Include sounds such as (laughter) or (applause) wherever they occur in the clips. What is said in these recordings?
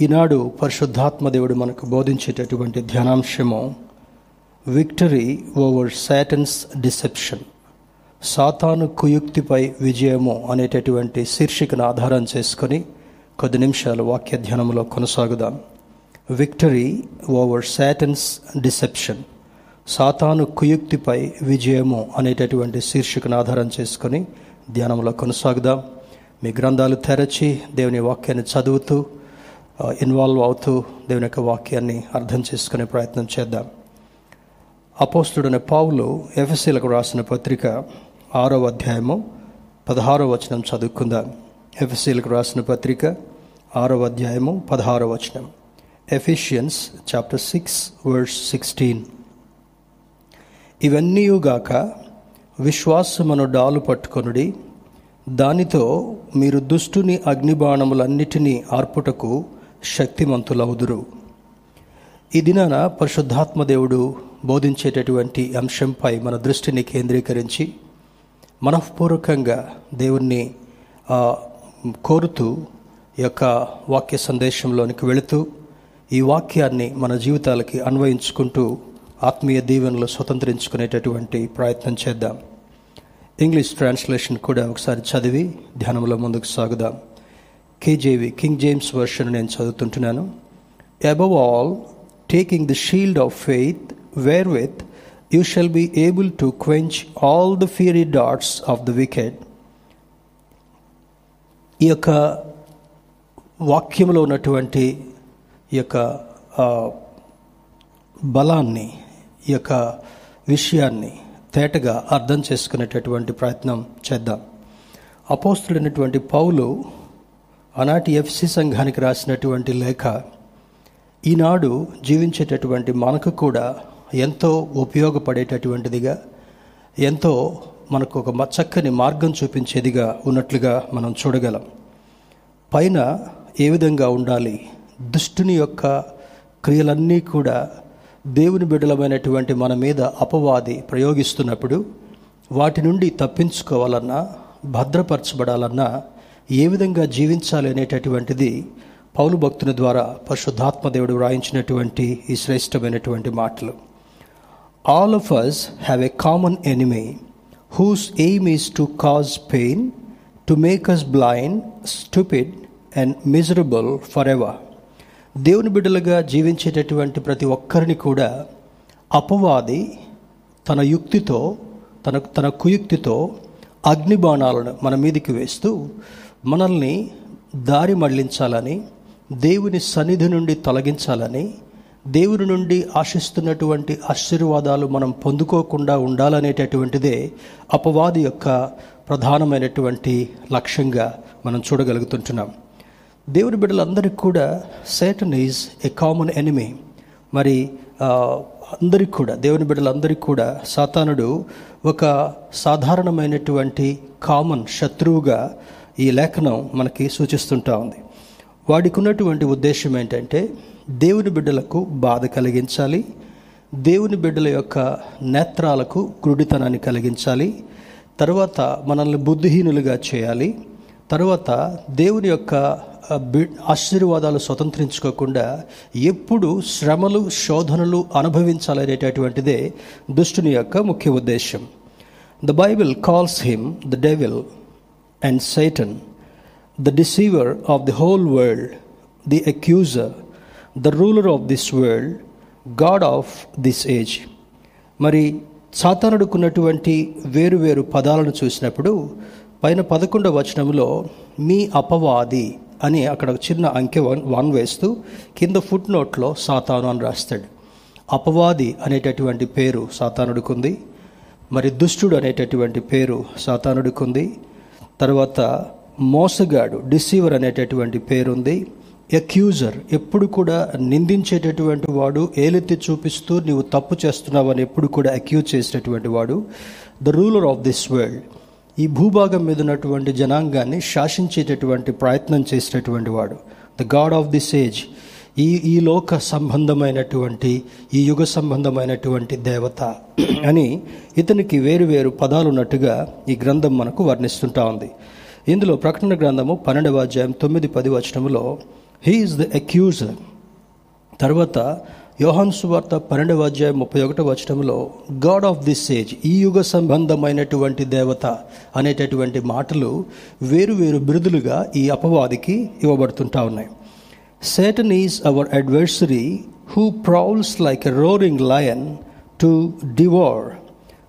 ఈనాడు పరిశుద్ధాత్మ దేవుడు మనకు బోధించేటటువంటి ధ్యానాంశము విక్టరీ ఓవర్ సాటన్స్ డిసెప్షన్ సాతాను కుయుక్తిపై విజయము అనేటటువంటి శీర్షికను ఆధారం చేసుకొని కొద్ది నిమిషాలు వాక్య ధ్యానంలో కొనసాగుదాం. విక్టరీ ఓవర్ సాటన్స్ డిసెప్షన్ సాతాను కుయుక్తిపై విజయము అనేటటువంటి శీర్షికను ఆధారం చేసుకొని ధ్యానంలో కొనసాగుదాం. మీ గ్రంథాలు తెరచి దేవుని వాక్యాన్ని చదువుతూ ఇన్వాల్వ్ అవుతూ దేవుని యొక్క వాక్యాన్ని అర్థం చేసుకునే ప్రయత్నం చేద్దాం. అపోస్తుడైన పావులు ఎఫ్ఎస్సీలకు రాసిన పత్రిక ఆరో అధ్యాయము పదహారో వచనం చదువుకుందాం. ఎఫ్ఎస్సీలకు రాసిన పత్రిక ఆరో అధ్యాయము పదహారో వచనం. Ephesians chapter six verse sixteen. ఇవన్నీయుగాక విశ్వాసమును డాలు పట్టుకొనుడి దానితో మీరు దుష్టుని అగ్నిబాణములన్నిటినీ ఆర్పుటకు శక్తిమంతులవుదురు. ఈ దినాన పరిశుద్ధాత్మ దేవుడు బోధించేటటువంటి అంశంపై మన దృష్టిని కేంద్రీకరించి మనఃపూర్వకంగా దేవుణ్ణి కోరుతూ ఈ యొక్క వాక్య సందేశంలోనికి వెళుతూ ఈ వాక్యాన్ని మన జీవితాలకి అన్వయించుకుంటూ ఆత్మీయ దీవెనలు స్వతంత్రించుకునేటటువంటి ప్రయత్నం చేద్దాం. ఇంగ్లీష్ ట్రాన్స్లేషన్ కూడా ఒకసారి చదివి ధ్యానంలో ముందుకు సాగుదాం. కేజేవి కింగ్ జేమ్స్ వర్షన్ నేను చదువుతుంటున్నాను. Above all taking the shield of faith wherewith you shall be able to quench all the fiery darts of the wicked ఈ యొక్క వాక్యంలో ఉన్నటువంటి ఈ యొక్క బలాన్ని ఈ యొక్క విషయాన్ని తేటగా అర్థం చేసుకునేటటువంటి ప్రయత్నం చేద్దాం. అపోస్తుడైనటువంటి పౌలు ఆనాటి ఎఫ్సి సంఘానికి రాసినటువంటి లేఖ ఈనాడు జీవించేటటువంటి మనకు కూడా ఎంతో ఉపయోగపడేటటువంటిదిగా ఎంతో మనకు ఒక చక్కని మార్గం చూపించేదిగా ఉన్నట్లుగా మనం చూడగలం. పైన ఏ విధంగా ఉండాలి? దుష్టుని యొక్క క్రియలన్నీ కూడా దేవుని బిడ్డలమైనటువంటి మన మీద అపవాది ప్రయోగిస్తున్నప్పుడు వాటి నుండి తప్పించుకోవాలన్నా భద్రపరచబడాలన్నా ఏ విధంగా జీవించాలి అనేటటువంటిది పౌలు భక్తుని ద్వారా పరిశుద్ధాత్మ దేవుడు వ్రాయించినటువంటి ఈ శ్రేష్టమైనటువంటి మాటలు. All of us have a common enemy whose aim is to cause pain to make us blind stupid and miserable forever దేవుని బిడ్డలుగా జీవించేటటువంటి ప్రతి ఒక్కరిని కూడా అపవాది తన యుక్తితో తన తన కుయుక్తితో అగ్నిబాణాలను మన మీదికి వేస్తూ మనల్ని దారి మళ్ళించాలని దేవుని సన్నిధి నుండి తొలగించాలని దేవుని నుండి ఆశిస్తున్నటువంటి ఆశీర్వాదాలు మనం పొందుకోకుండా ఉండాలనేటటువంటిదే అపవాది యొక్క ప్రధానమైనటువంటి లక్ష్యంగా మనం చూడగలుగుతుంటున్నాం. దేవుని బిడ్డలందరికీ కూడా Satan is a common enemy మరి అందరికి కూడా దేవుని బిడ్డలందరికీ కూడా సాతానుడు ఒక సాధారణమైనటువంటి కామన్ శత్రువుగా ఈ లేఖనం మనకి సూచిస్తుంటా ఉంది. వాడికి ఉన్నటువంటి ఉద్దేశం ఏంటంటే దేవుని బిడ్డలకు బాధ కలిగించాలి దేవుని బిడ్డల యొక్క నేత్రాలకు గుడితనాన్ని కలిగించాలి తర్వాత మనల్ని బుద్ధిహీనులుగా చేయాలి తర్వాత దేవుని యొక్క ఆశీర్వాదాలు స్వతంత్రించుకోకుండా ఎప్పుడు శ్రమలు శోధనలు అనుభవించాలనేటటువంటిదే దుష్టుని యొక్క ముఖ్య ఉద్దేశం. The Bible calls him the devil and Satan the deceiver of the whole world the accuser the ruler of this world God of this age మరి సాతానుడుకున్నటువంటి వేరు వేరు పదాలను చూసినప్పుడు పైన పదకొండవ వచనంలో మీ అపవాది అని అక్కడ చిన్న అంకె వన్ వన్ వేస్తూ కింద ఫుట్ నోట్లో సాతాను అని రాస్తాడు. అపవాది అనేటటువంటి పేరు సాతానుడికుంది మరి దుష్టుడు అనేటటువంటి పేరు సాతానుడికుంది తర్వాత మోసగాడు డిసీవర్ అనేటటువంటి పేరుంది. అక్యూజర్ ఎప్పుడు కూడా నిందించేటటువంటి వాడు ఏలెత్తి చూపిస్తూ నీవు తప్పు చేస్తున్నావు అని ఎప్పుడు కూడా అక్యూజ్ చేసేటటువంటి వాడు. The ruler of this world ఈ భూభాగం మీద ఉన్నటువంటి జనాంగాన్ని శాసించేటటువంటి ప్రయత్నం చేసేటటువంటి వాడు. The God of this age ఈ ఈ లోక సంబంధమైనటువంటి ఈ యుగ సంబంధమైనటువంటి దేవత (clears throat) అని ఇతనికి వేరు వేరు పదాలు ఉన్నట్టుగా ఈ గ్రంథం మనకు వర్ణిస్తుంటా ఉంది. ఇందులో ప్రకటన గ్రంథము పన్నెండవ అధ్యాయం తొమ్మిది పది వచనంలో హీ ఈజ్ ద అక్యూజర్ తర్వాత యోహాన్ సువార్త పన్నెండవ అధ్యాయం ముప్పై ఒకటో వచనంలో గాడ్ ఆఫ్ దిస్ ఏజ్ ఈ యుగ సంబంధమైనటువంటి దేవత అనేటటువంటి మాటలు వేరు వేరు బిరుదులుగా ఈ అపవాదికి ఇవ్వబడుతుంటా ఉన్నాయి. Satan is our adversary who prowls like a roaring lion to devour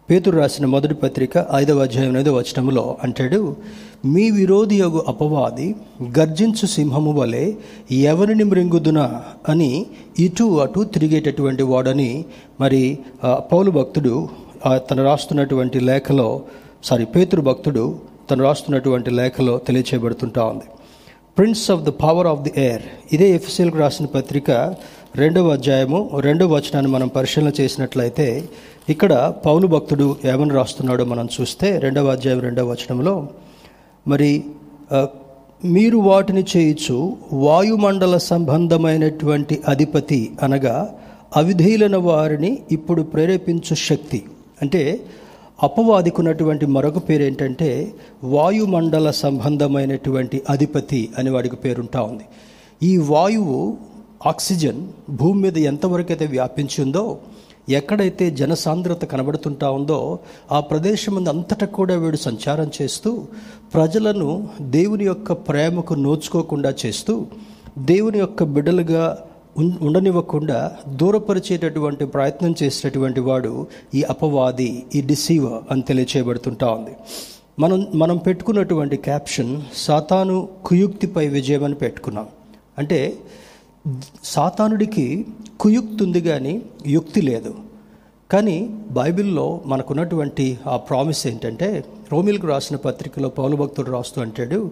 పేతురు రాసిన మొదటి పత్రిక ఐదవ అధ్యాయం ఐదవ వచనంలో అంటాడు మీ విరోధి యొగు అపవాది గర్జించు సింహము వలె ఎవరిని మృంగుదునా? అని ఇటు అటు తిరిగేటటువంటి వాడని మరి పౌలు భక్తుడు తను రాస్తున్నటువంటి లేఖలో సారీ పేతురు భక్తుడు తను రాస్తున్నటువంటి లేఖలో తెలియచేయబడుతుంటా ఉంది. Prince of the power of the air ఇదే ఎఫ్సిఎల్కి రాసిన పత్రిక రెండవ అధ్యాయము రెండవ వచనాన్ని మనం పరిశీలన చేసినట్లయితే ఇక్కడ పౌలు భక్తుడు ఏమని రాస్తున్నాడో మనం చూస్తే రెండవ అధ్యాయం రెండవ వచనంలో మరి మీరు వాటిని చేయించు వాయుమండల సంబంధమైనటువంటి అధిపతి అనగా అవిధేయులైన వారిని ఇప్పుడు ప్రేరేపించు శక్తి. అంటే అపవాదికున్నటువంటి మరొక పేరు ఏంటంటే వాయుమండల సంబంధమైనటువంటి అధిపతి అని వాడికి పేరుంటా ఉంది. ఈ వాయువు ఆక్సిజన్ భూమి మీద ఎంతవరకు అయితే వ్యాపించిందో ఎక్కడైతే జనసాంద్రత కనబడుతుంటా ఉందో ఆ ప్రదేశం ముందు అంతటా కూడా వీడు సంచారం చేస్తూ ప్రజలను దేవుని యొక్క ప్రేమకు నోచుకోకుండా చేస్తూ దేవుని యొక్క బిడ్డలుగా ఉండనివ్వకుండా దూరపరిచేటటువంటి ప్రయత్నం చేసేటటువంటి వాడు ఈ అపవాది ఈ డిసీవర్ అని తెలియచేయబడుతుంటా ఉంది. మనం మనం పెట్టుకున్నటువంటి క్యాప్షన్ సాతాను కుయుక్తిపై విజయం అని పెట్టుకున్నాం. అంటే సాతానుడికి కుయుక్తి ఉంది కానీ యుక్తి లేదు. కానీ బైబిల్లో మనకున్నటువంటి ఆ ప్రామిస్ ఏంటంటే రోమిల్కు రాసిన పత్రికలో పౌలు భక్తుడు రాస్తూ అంటాడు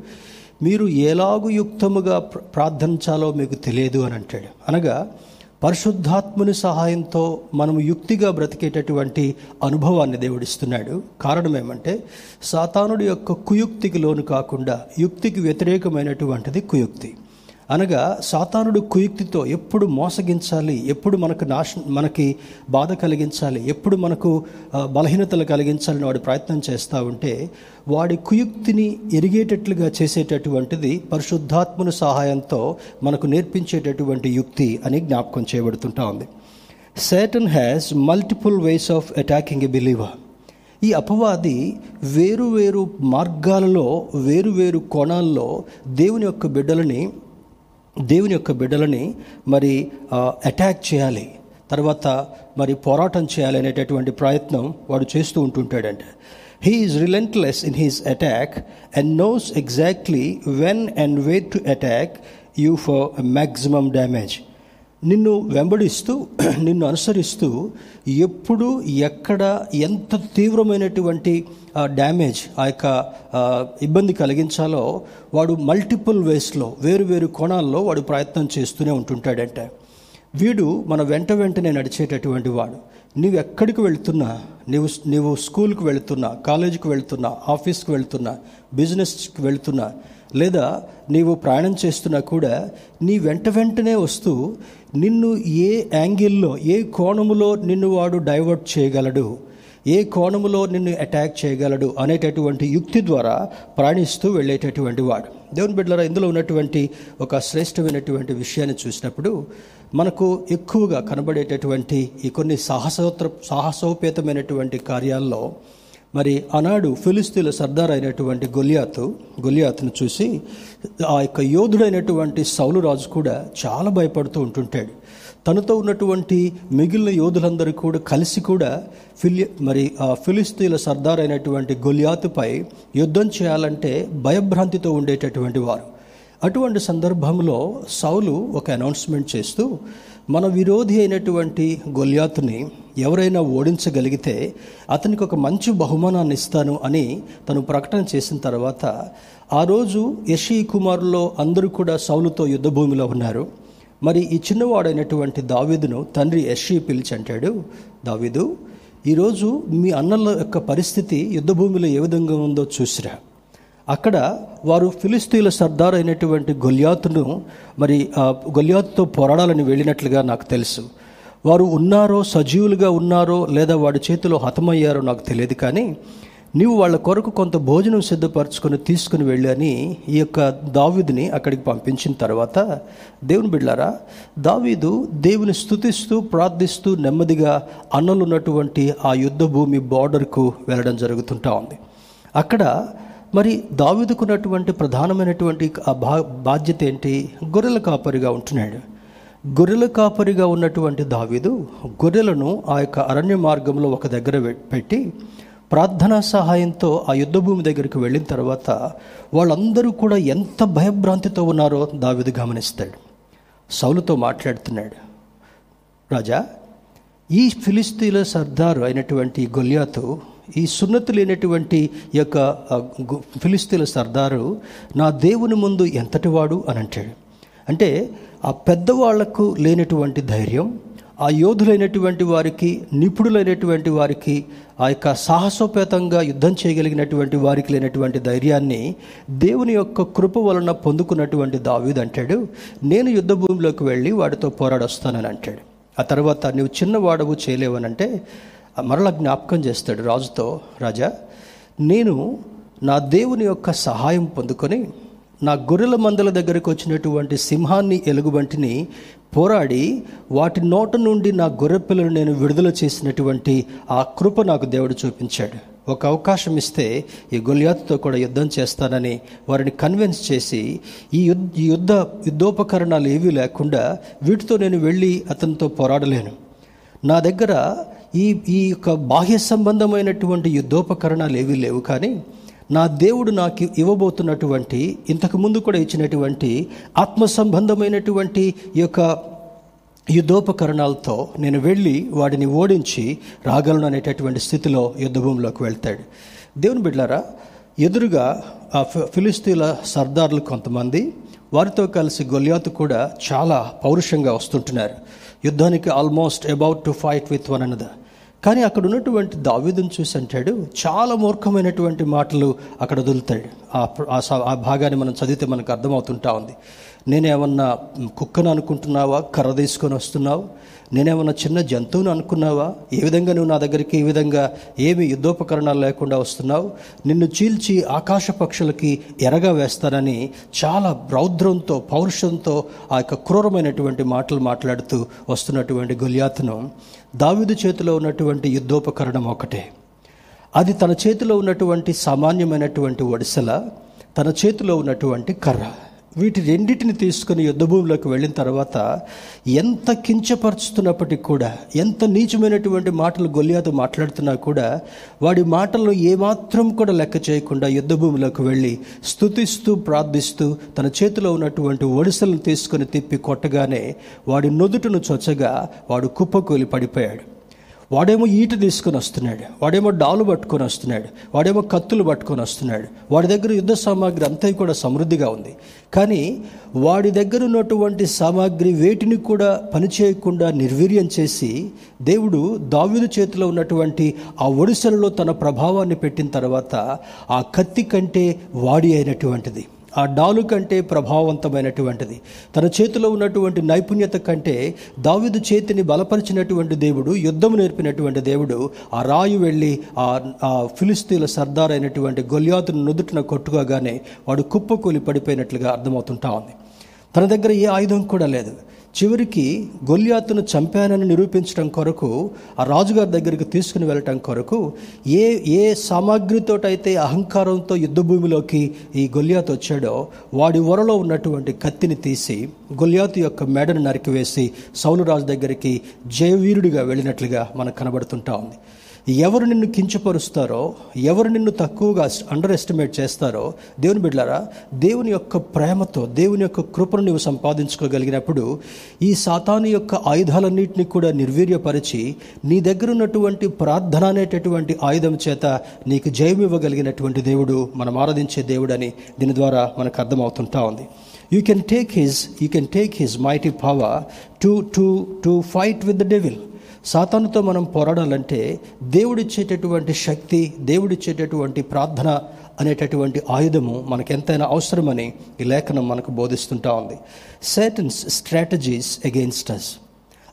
మీరు ఎలాగు యుక్తముగా ప్ర- ప్రార్థించాలో మీకు తెలియదు అని అంటాడు. అనగా పరిశుద్ధాత్ముని సహాయంతో మనము యుక్తిగా బ్రతికేటటువంటి అనుభవాన్ని దేవుడిస్తున్నాడు కారణం ఏమంటే సాతానుడి యొక్క కుయుక్తికి లోను కాకుండా యుక్తికి వ్యతిరేకమైనటువంటిది కుయుక్తి. అనగా సాతానుడు కుయుక్తితో ఎప్పుడు మోసగించాలి ఎప్పుడు మనకు నాశ మనకి బాధ కలిగించాలి ఎప్పుడు మనకు బలహీనతలు కలిగించాలని వాడు ప్రయత్నం చేస్తూ ఉంటే వాడి కుయుక్తిని ఎరిగేటట్లుగా చేసేటటువంటిది పరిశుద్ధాత్మను సహాయంతో మనకు నేర్పించేటటువంటి యుక్తి అని జ్ఞాపకం చేయబడుతుంటా ఉంది. Satan has multiple ways of attacking a believer ఈ అపవాది వేరు వేరు మార్గాలలో వేరు వేరు కోణాల్లో దేవుని యొక్క బిడ్డలని దేవుని యొక్క బిడ్డలని మరి అటాక్ చేయాలి. తర్వాత మరి పోరాటం చేయాలి అనేటటువంటి ప్రయత్నం వాడు చేస్తూ ఉంటుంటాడంట. He is relentless in his attack and knows exactly when and way to attack you for maximum damage నిన్ను వెంబడిస్తూ (clears throat) నిన్ను అనుసరిస్తూ ఎప్పుడు ఎక్కడ ఎంత తీవ్రమైనటువంటి డ్యామేజ్ ఆ యొక్క ఇబ్బంది కలిగించాలో వాడు మల్టిపుల్ వేస్లో వేరు వేరు కోణాల్లో వాడు ప్రయత్నం చేస్తూనే ఉంటుంటాడంటే. వీడు మన వెంట వెంటనే నడిచేటటువంటి వాడు. నీవు ఎక్కడికి వెళ్తున్నా నీవు నీవు స్కూల్కి వెళ్తున్నా కాలేజీకి వెళ్తున్నా ఆఫీస్కి వెళ్తున్నా బిజినెస్కి వెళ్తున్నా లేదా నీవు ప్రయాణం చేస్తున్నా కూడా నీ వెంట వెంటనే వస్తూ నిన్ను ఏ యాంగిల్లో ఏ కోణములో నిన్ను వాడు డైవర్ట్ చేయగలడు ఏ కోణములో నిన్ను అటాక్ చేయగలడు అనేటటువంటి యుక్తి ద్వారా ప్రయాణిస్తూ వెళ్ళేటటువంటి వాడు. దేవుని బిడ్డల ఇందులో ఉన్నటువంటి ఒక శ్రేష్టమైనటువంటి విషయాన్ని చూసినప్పుడు మనకు ఎక్కువగా కనబడేటటువంటి ఈ కొన్ని సాహసోత్ర సాహసోపేతమైనటువంటి కార్యాల్లో మరి ఆనాడు ఫిలిస్తీన్ల సర్దార్ అయినటువంటి గొలియాతు గొలియాతును చూసి ఆ యొక్క యోధుడైనటువంటి సౌలు రాజు కూడా చాలా భయపడుతూ ఉంటుంటాడు. తనతో ఉన్నటువంటి మిగిలిన యోధులందరూ కూడా కలిసి కూడా ఫిలి మరి ఆ ఫిలిస్తీన్ల సర్దార్ అయినటువంటి గొలియాతుపై యుద్ధం చేయాలంటే భయభ్రాంతితో ఉండేటటువంటి వారు. అటువంటి సందర్భంలో సౌలు ఒక అనౌన్స్మెంట్ చేస్తూ మన విరోధి అయినటువంటి గొల్యాతుని ఎవరైనా ఓడించగలిగితే అతనికి ఒక మంచి బహుమానాన్ని ఇస్తాను అని తను ప్రకటన చేసిన తర్వాత ఆ రోజు యషీ కుమారులో అందరూ కూడా సౌలుతో యుద్ధభూమిలో ఉన్నారు. మరి ఈ చిన్నవాడైనటువంటి దావీదును తండ్రి యషీ పిలిచి అంటాడు దావీదు ఈరోజు మీ అన్నల యొక్క పరిస్థితి యుద్ధభూమిలో ఏ విధంగా ఉందో చూసిరా. అక్కడ వారు ఫిలిస్తీన్ల సర్దార్ అయినటువంటి గొల్యాతును మరి ఆ గొల్యాతుతో పోరాడాలని వెళ్ళినట్లుగా నాకు తెలుసు. వారు ఉన్నారో సజీవులుగా ఉన్నారో లేదా వాడి చేతిలో హతమయ్యారో నాకు తెలియదు కానీ నీవు వాళ్ళ కొరకు కొంత భోజనం సిద్ధపరచుకొని తీసుకుని వెళ్ళి అని ఈ యొక్క దావీదుని అక్కడికి పంపించిన తర్వాత దేవుని బిడ్డారా దావీదు దేవుని స్థుతిస్తూ ప్రార్థిస్తూ నెమ్మదిగా అన్నలున్నటువంటి ఆ యుద్ధ భూమి బార్డర్కు వెళ్ళడం జరుగుతుంటా ఉంది. అక్కడ మరి దావీదుకున్నటువంటి ప్రధానమైనటువంటి ఆ బా బాధ్యత ఏంటి? గొర్రెల కాపరిగా ఉంటున్నాడు. గొర్రెల కాపరిగా ఉన్నటువంటి దావీదు గొర్రెలను ఆ యొక్క అరణ్య మార్గంలో ఒక దగ్గర పెట్టి ప్రార్థనా సహాయంతో ఆ యుద్ధభూమి దగ్గరికి వెళ్ళిన తర్వాత వాళ్ళందరూ కూడా ఎంత భయభ్రాంతితో ఉన్నారో దావీదు గమనిస్తాడు. సౌలుతో మాట్లాడుతున్నాడు. రాజా ఈ ఫిలిస్తీన్ల సర్దారు అయినటువంటి గొల్యాతు ఈ సున్నతి లేనటువంటి యొక్క గు- ఫిలిస్తీన్ల సర్దారు నా దేవుని ముందు ఎంతటి వాడు? అని అంటాడు. అంటే ఆ పెద్దవాళ్ళకు లేనటువంటి ధైర్యం ఆ యోధులైనటువంటి వారికి నిపుణులైనటువంటి వారికి ఆ యొక్క సాహసోపేతంగా యుద్ధం చేయగలిగినటువంటి వారికి లేనటువంటి ధైర్యాన్ని దేవుని యొక్క కృప వలన పొందుకున్నటువంటి దావీద్ అంటాడు. నేను యుద్ధ భూమిలోకి వెళ్ళి వాడితో పోరాడొస్తానని అంటాడు. ఆ తర్వాత నువ్వు చిన్నవాడవు చేయలేవనంటే మరల జ్ఞాపకం చేస్తాడు రాజుతో రాజా నేను నా దేవుని యొక్క సహాయం పొందుకొని నా గొర్రెల మందల దగ్గరకు వచ్చినటువంటి సింహాన్ని ఎలుగుబంటిని పోరాడి వాటి నోట నుండి నా గొర్రె పిల్లలు నేను విడుదల చేసినటువంటి ఆ కృప నాకు దేవుడు చూపించాడు. ఒక అవకాశం ఇస్తే ఈ గొల్యాతుతో కూడా యుద్ధం చేస్తానని వారిని కన్విన్స్ చేసి ఈ ఈ యుద్ధ యుద్ధోపకరణాలు ఏవీ లేకుండా వీటితో నేను వెళ్ళి అతనితో పోరాడలేను. నా దగ్గర ఈ ఈ యొక్క బాహ్య సంబంధమైనటువంటి యుద్ధోపకరణాలు ఏవీ లేవు కానీ నా దేవుడు నాకు ఇవ్వబోతున్నటువంటి ఇంతకు ముందు కూడా ఇచ్చినటువంటి ఆత్మ సంబంధమైనటువంటి ఈ యొక్క యుద్ధోపకరణాలతో నేను వెళ్ళి వాడిని ఓడించి రాగలను అనేటటువంటి స్థితిలో యుద్ధభూమిలోకి వెళ్తాడు. దేవుని బిడ్లారా ఎదురుగా ఆ ఫి- ఫిలిస్తీన్ల సర్దార్లు కొంతమంది వారితో కలిసి గొలియాతు కూడా చాలా పౌరుషంగా వస్తుంటున్నారు. యుద్ధానికి almost about to fight with one another కానీ అక్కడ ఉన్నటువంటి దావీదుని చూసి అంటాడు చాలా మూర్ఖమైనటువంటి మాటలు అక్కడ వదులుతాడు. ఆ ఆ భాగాన్ని మనం చదివితే మనకు అర్థమవుతుంటా ఉంది. నేనేమన్నా కుక్కను అనుకుంటున్నావా? కర్ర తీసుకొని వస్తున్నావు? నేనేమన్నా చిన్న జంతువును అనుకున్నావా? ఏ విధంగా నువ్వు నా దగ్గరికి ఈ విధంగా ఏమి యుద్ధోపకరణాలు లేకుండా వస్తున్నావు? నిన్ను చీల్చి ఆకాశ పక్షులకి ఎరగా వేస్తానని చాలా రౌద్రంతో పౌరుషంతో ఆ యొక్క క్రూరమైనటువంటి మాటలు మాట్లాడుతూ వస్తున్నటువంటి గొలియాతును దావిదు చేతిలో ఉన్నటువంటి యుద్ధోపకరణం ఒకటే. అది తన చేతిలో ఉన్నటువంటి సామాన్యమైనటువంటి ఒడిసెల తన చేతిలో ఉన్నటువంటి కర్ర. వీటి రెండింటిని తీసుకుని యుద్ధభూమిలోకి వెళ్ళిన తర్వాత ఎంత కించపరుచుతున్నప్పటికీ కూడా ఎంత నీచమైనటువంటి మాటలు గొల్లియాతో మాట్లాడుతున్నా కూడా వాడి మాటలను ఏమాత్రం కూడా లెక్క చేయకుండా యుద్ధభూమిలోకి వెళ్ళి స్థుతిస్తూ ప్రార్థిస్తూ తన చేతిలో ఉన్నటువంటి ఒడిసలను తీసుకొని తిప్పి కొట్టగానే వాడి నుదుటను చొచ్చగా వాడు కుప్పకూలి పడిపోయాడు. వాడేమో ఈట తీసుకొని వస్తున్నాడు వాడేమో డాలు పట్టుకొని వస్తున్నాడు వాడేమో కత్తులు పట్టుకొని వస్తున్నాడు. వాడి దగ్గర యుద్ధ సామాగ్రి అంతా కూడా సమృద్ధిగా ఉంది. కానీ వాడి దగ్గర ఉన్నటువంటి సామాగ్రి వేటిని కూడా పనిచేయకుండా నిర్వీర్యం చేసి దేవుడు దావ్యుని చేతిలో ఉన్నటువంటి ఆ ఒడిసెలలో తన ప్రభావాన్ని పెట్టిన తర్వాత ఆ కత్తి కంటే వాడి అయినటువంటిది. ఆ డాలు కంటే ప్రభావవంతమైనటువంటిది. తన చేతిలో ఉన్నటువంటి నైపుణ్యత కంటే దావిదు చేతిని బలపరిచినటువంటి దేవుడు యుద్ధం నేర్పినటువంటి దేవుడు ఆ రాయి వెళ్ళి ఆ ఆ ఫిలిస్తీన్ల సర్దార్ అయినటువంటి గొల్యాతును నుదుటిన కొట్టుకోగానే వాడు కుప్పకూలి పడిపోయినట్లుగా అర్థమవుతుంటా ఉంది. తన దగ్గర ఏ ఆయుధం కూడా లేదు. చివరికి గొల్యాతును చంపానని నిరూపించడం కొరకు ఆ రాజుగారి దగ్గరికి తీసుకుని వెళ్ళటం కొరకు ఏ ఏ సామాగ్రితోటైతే అహంకారంతో యుద్ధభూమిలోకి ఈ గొల్యాత్ వచ్చాడో వాడి వరలో ఉన్నటువంటి కత్తిని తీసి గొల్యాతు యొక్క మెడను నరికివేసి సౌలురాజు దగ్గరికి జయవీరుడిగా వెళ్ళినట్లుగా మనకు కనబడుతుంటా ఉంది. ఎవరు నిన్ను కించపరుస్తారో ఎవరు నిన్ను తక్కువగా అండర్ ఎస్టిమేట్ చేస్తారో దేవుని బిడ్డారా దేవుని యొక్క ప్రేమతో దేవుని యొక్క కృపను నువ్వు సంపాదించుకోగలిగినప్పుడు ఈ సాతాను యొక్క ఆయుధాలన్నింటినీ కూడా నిర్వీర్యపరిచి నీ దగ్గర ఉన్నటువంటి ప్రార్థన అనేటటువంటి ఆయుధం చేత నీకు జయం ఇవ్వగలిగినటువంటి దేవుడు మనం ఆరాధించే దేవుడని దీని ద్వారా మనకు అర్థమవుతుంటా ఉంది. You can take his you can take his mighty power to to to fight with the devil సాతానుతో మనం పోరాడాలంటే దేవుడిచ్చేటటువంటి శక్తి దేవుడిచ్చేటటువంటి ప్రార్థన అనేటటువంటి ఆయుధము మనకు ఎంతైనా అవసరమని ఈ లేఖనం మనకు బోధిస్తుంటా ఉంది. సేటన్స్ స్ట్రాటజీస్ అగెయిన్స్ట్ అస్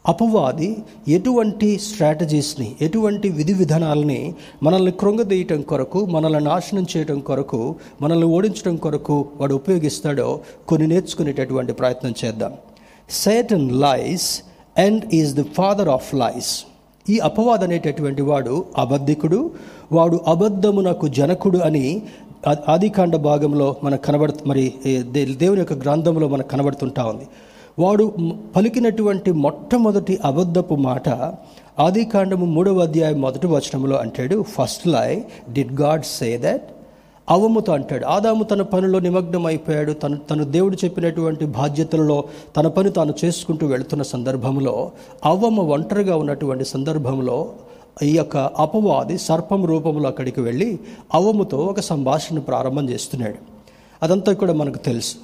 అపవాది ఎటువంటి స్ట్రాటజీస్ని ఎటువంటి విధి విధానాలని మనల్ని కృంగదీయటం కొరకు మనల్ని నాశనం చేయటం కొరకు మనల్ని ఓడించడం కొరకు వాడు ఉపయోగిస్తాడో కొన్ని నేర్చుకునేటటువంటి ప్రయత్నం చేద్దాం. Satan lies and is the father of lies ఈ అపవాద అనేటటువంటి వాడు అబద్ధికుడు వాడు అబద్ధమునకు జనకుడు అని ఆదికాండ భాగంలో మనకు కనబడు మరి దే- దేవుని యొక్క గ్రంథంలో మనకు కనబడుతుంటా ఉంది. వాడు పలికినటువంటి మొట్టమొదటి అబద్ధపు మాట ఆదికాండము మూడవ అధ్యాయం మొదటి వచనంలో అంటాడు first lie did God say that అవముతో అంటాడు. ఆదాము తన పనిలో నిమగ్నం అయిపోయాడు తను తను దేవుడు చెప్పినటువంటి బాధ్యతలలో తన పని తాను చేసుకుంటూ వెళుతున్న సందర్భంలో అవ్వమ్మ ఒంటరిగా ఉన్నటువంటి సందర్భంలో ఈ యొక్క అపవాది సర్పం రూపంలో అక్కడికి వెళ్ళి అవ్వముతో ఒక సంభాషణ ప్రారంభం చేస్తున్నాడు. అదంతా కూడా మనకు తెలుసు.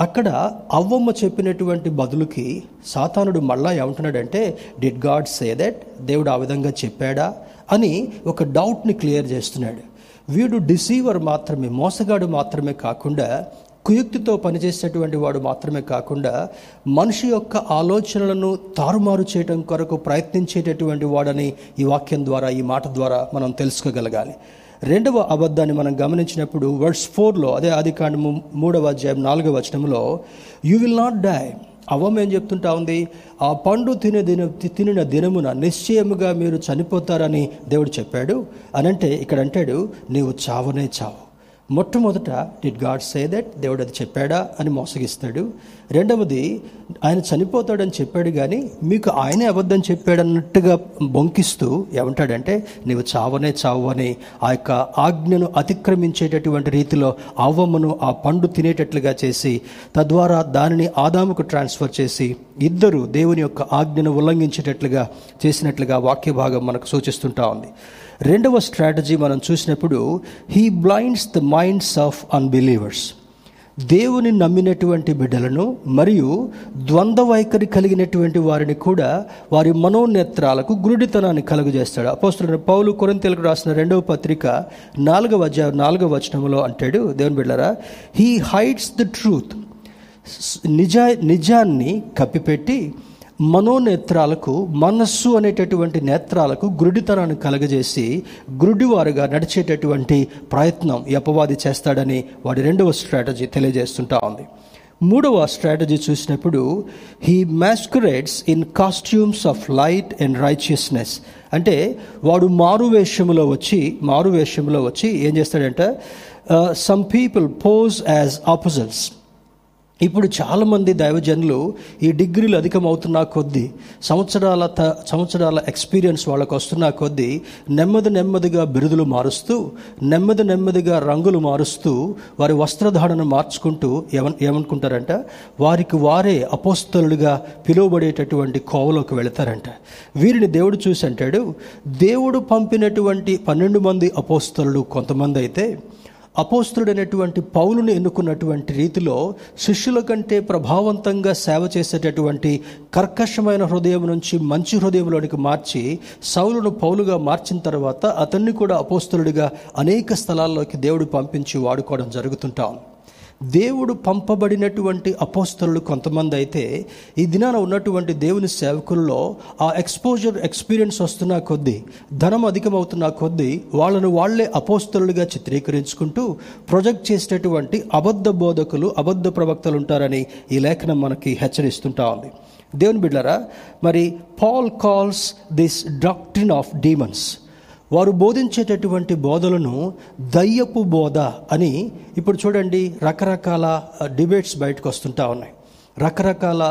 అక్కడ అవ్వమ్మ చెప్పినటువంటి బదులుకి సాతానుడు మళ్ళా ఏమంటున్నాడంటే డిడ్ గాడ్ సే దట్ దేవుడు ఆ విధంగా చెప్పాడా? అని ఒక డౌట్ని క్లియర్ చేస్తున్నాడు. వీడు డిసీవర్ మాత్రమే మోసగాడు మాత్రమే కాకుండా కుయుక్తితో పనిచేసేటువంటి వాడు మాత్రమే కాకుండా మనిషి యొక్క ఆలోచనలను తారుమారు చేయడం కొరకు ప్రయత్నించేటటువంటి వాడని ఈ వాక్యం ద్వారా ఈ మాట ద్వారా మనం తెలుసుకోగలగాలి. రెండవ అబద్ధాన్ని మనం గమనించినప్పుడు వర్డ్స్ ఫోర్లో అదే ఆది కాండము మూడవ అధ్యాయం నాలుగవ వచనంలో యూ విల్ నాట్ డై అవమేం ఏం చెప్తుంటా ఉంది. ఆ పండు తినే దిన తినిన దినమున నిశ్చయముగా మీరు చనిపోతారని దేవుడు చెప్పాడు. అనంటే ఇక్కడ అంటాడు నీవు చావనే చావు. మొట్టమొదట డిడ్ గాడ్ సే దట్ దేవుడు అది చెప్పాడా? అని మోసగిస్తాడు. రెండవది ఆయన చనిపోతాడని చెప్పాడు కానీ మీకు ఆయనే అబద్ధం చెప్పాడన్నట్టుగా బొంకిస్తూ ఏమంటాడంటే నీవు చావనే చావని ఆ యొక్క ఆజ్ఞను అతిక్రమించేటటువంటి రీతిలో అవ్వమ్మను ఆ పండు తినేటట్లుగా చేసి తద్వారా దానిని ఆదాముకు ట్రాన్స్ఫర్ చేసి ఇద్దరు దేవుని యొక్క ఆజ్ఞను ఉల్లంఘించేటట్లుగా చేసినట్లుగా వాక్య భాగం మనకు సూచిస్తుంటా ఉంది. రెండవ స్ట్రాటజీ మనం చూసినప్పుడు he blinds the minds of unbelievers దేవుని నమ్మినటువంటి బిడ్డలను మరియు ద్వంద్వ వైఖరి కలిగినటువంటి వారిని కూడా వారి మనోనేత్రాలకు గురుడితనాన్ని కలుగజేస్తాడు. అపోస్తుడు పౌలు కొరంతెలకు రాసిన రెండవ పత్రిక నాలుగవ అధ్యాయం నాలుగవ వచనంలో అంటాడు. దేవుని బిడ్డరా హీ హైడ్స్ ద ట్రూత్ నిజా నిజాన్ని కప్పిపెట్టి మనోనేత్రాలకు మనస్సు అనేటటువంటి నేత్రాలకు గురుడితనాన్ని కలగజేసి గురుడివారుగా నడిచేటటువంటి ప్రయత్నం ఈ అపవాది చేస్తాడని వాడి రెండవ స్ట్రాటజీ తెలియజేస్తుంటా ఉంది. మూడవ స్ట్రాటజీ చూసినప్పుడు he masquerades in costumes of light and righteousness అంటే వాడు మారు వేషంలో వచ్చి మారు వేషంలో వచ్చి ఏం చేస్తాడంటే? Some people pose as opposites ఇప్పుడు చాలామంది దైవజనులు ఈ డిగ్రీలు అధికమవుతున్న కొద్దీ సంవత్సరాల త సంవత్సరాల ఎక్స్పీరియన్స్ వాళ్ళకు వస్తున్న కొద్దీ నెమ్మది నెమ్మదిగా బిరుదులు మారుస్తూ నెమ్మది నెమ్మదిగా రంగులు మారుస్తూ వారి వస్త్రధారణను మార్చుకుంటూ ఏమన్ ఏమనుకుంటారంట? వారికి వారే అపోస్తలుడిగా పిలువబడేటటువంటి కోవలోకి వెళతారంట. వీరిని దేవుడు చూసి అంటాడు దేవుడు పంపినటువంటి పన్నెండు మంది అపోస్తలుడు కొంతమంది అయితే అపోస్తుడైనటువంటి పౌలును ఎన్నుకున్నటువంటి రీతిలో శిష్యుల కంటే ప్రభావవంతంగా సేవ చేసేటటువంటి కర్కశమైన హృదయం నుంచి మంచి హృదయంలోనికి మార్చి సౌలును పౌలుగా మార్చిన తర్వాత అతన్ని కూడా అపోస్తులుడిగా అనేక స్థలాల్లోకి దేవుడు పంపించి వాడుకోవడం జరుగుతుంటాం. దేవుడు పంపబడినటువంటి అపోస్తలు కొంతమంది అయితే ఈ దినాన ఉన్నటువంటి దేవుని సేవకుల్లో ఆ ఎక్స్పోజర్ ఎక్స్పీరియన్స్ వస్తున్న కొద్దీ ధనం అధికమవుతున్న కొద్దీ వాళ్ళను వాళ్ళే అపోస్తలుగా చిత్రీకరించుకుంటూ ప్రొజెక్ట్ చేసేటటువంటి అబద్ధ బోధకులు అబద్ధ ప్రవక్తలు ఉంటారని ఈ లేఖనం మనకి హెచ్చరిస్తుంటా ఉంది. దేవుని బిడ్డరా మరి Paul calls this doctrine of demons వారు బోధించేటటువంటి బోధలను దయ్యపు బోధ అని ఇప్పుడు చూడండి రకరకాల డిబేట్స్ బయటకు వస్తుంటా ఉన్నాయి. రకరకాల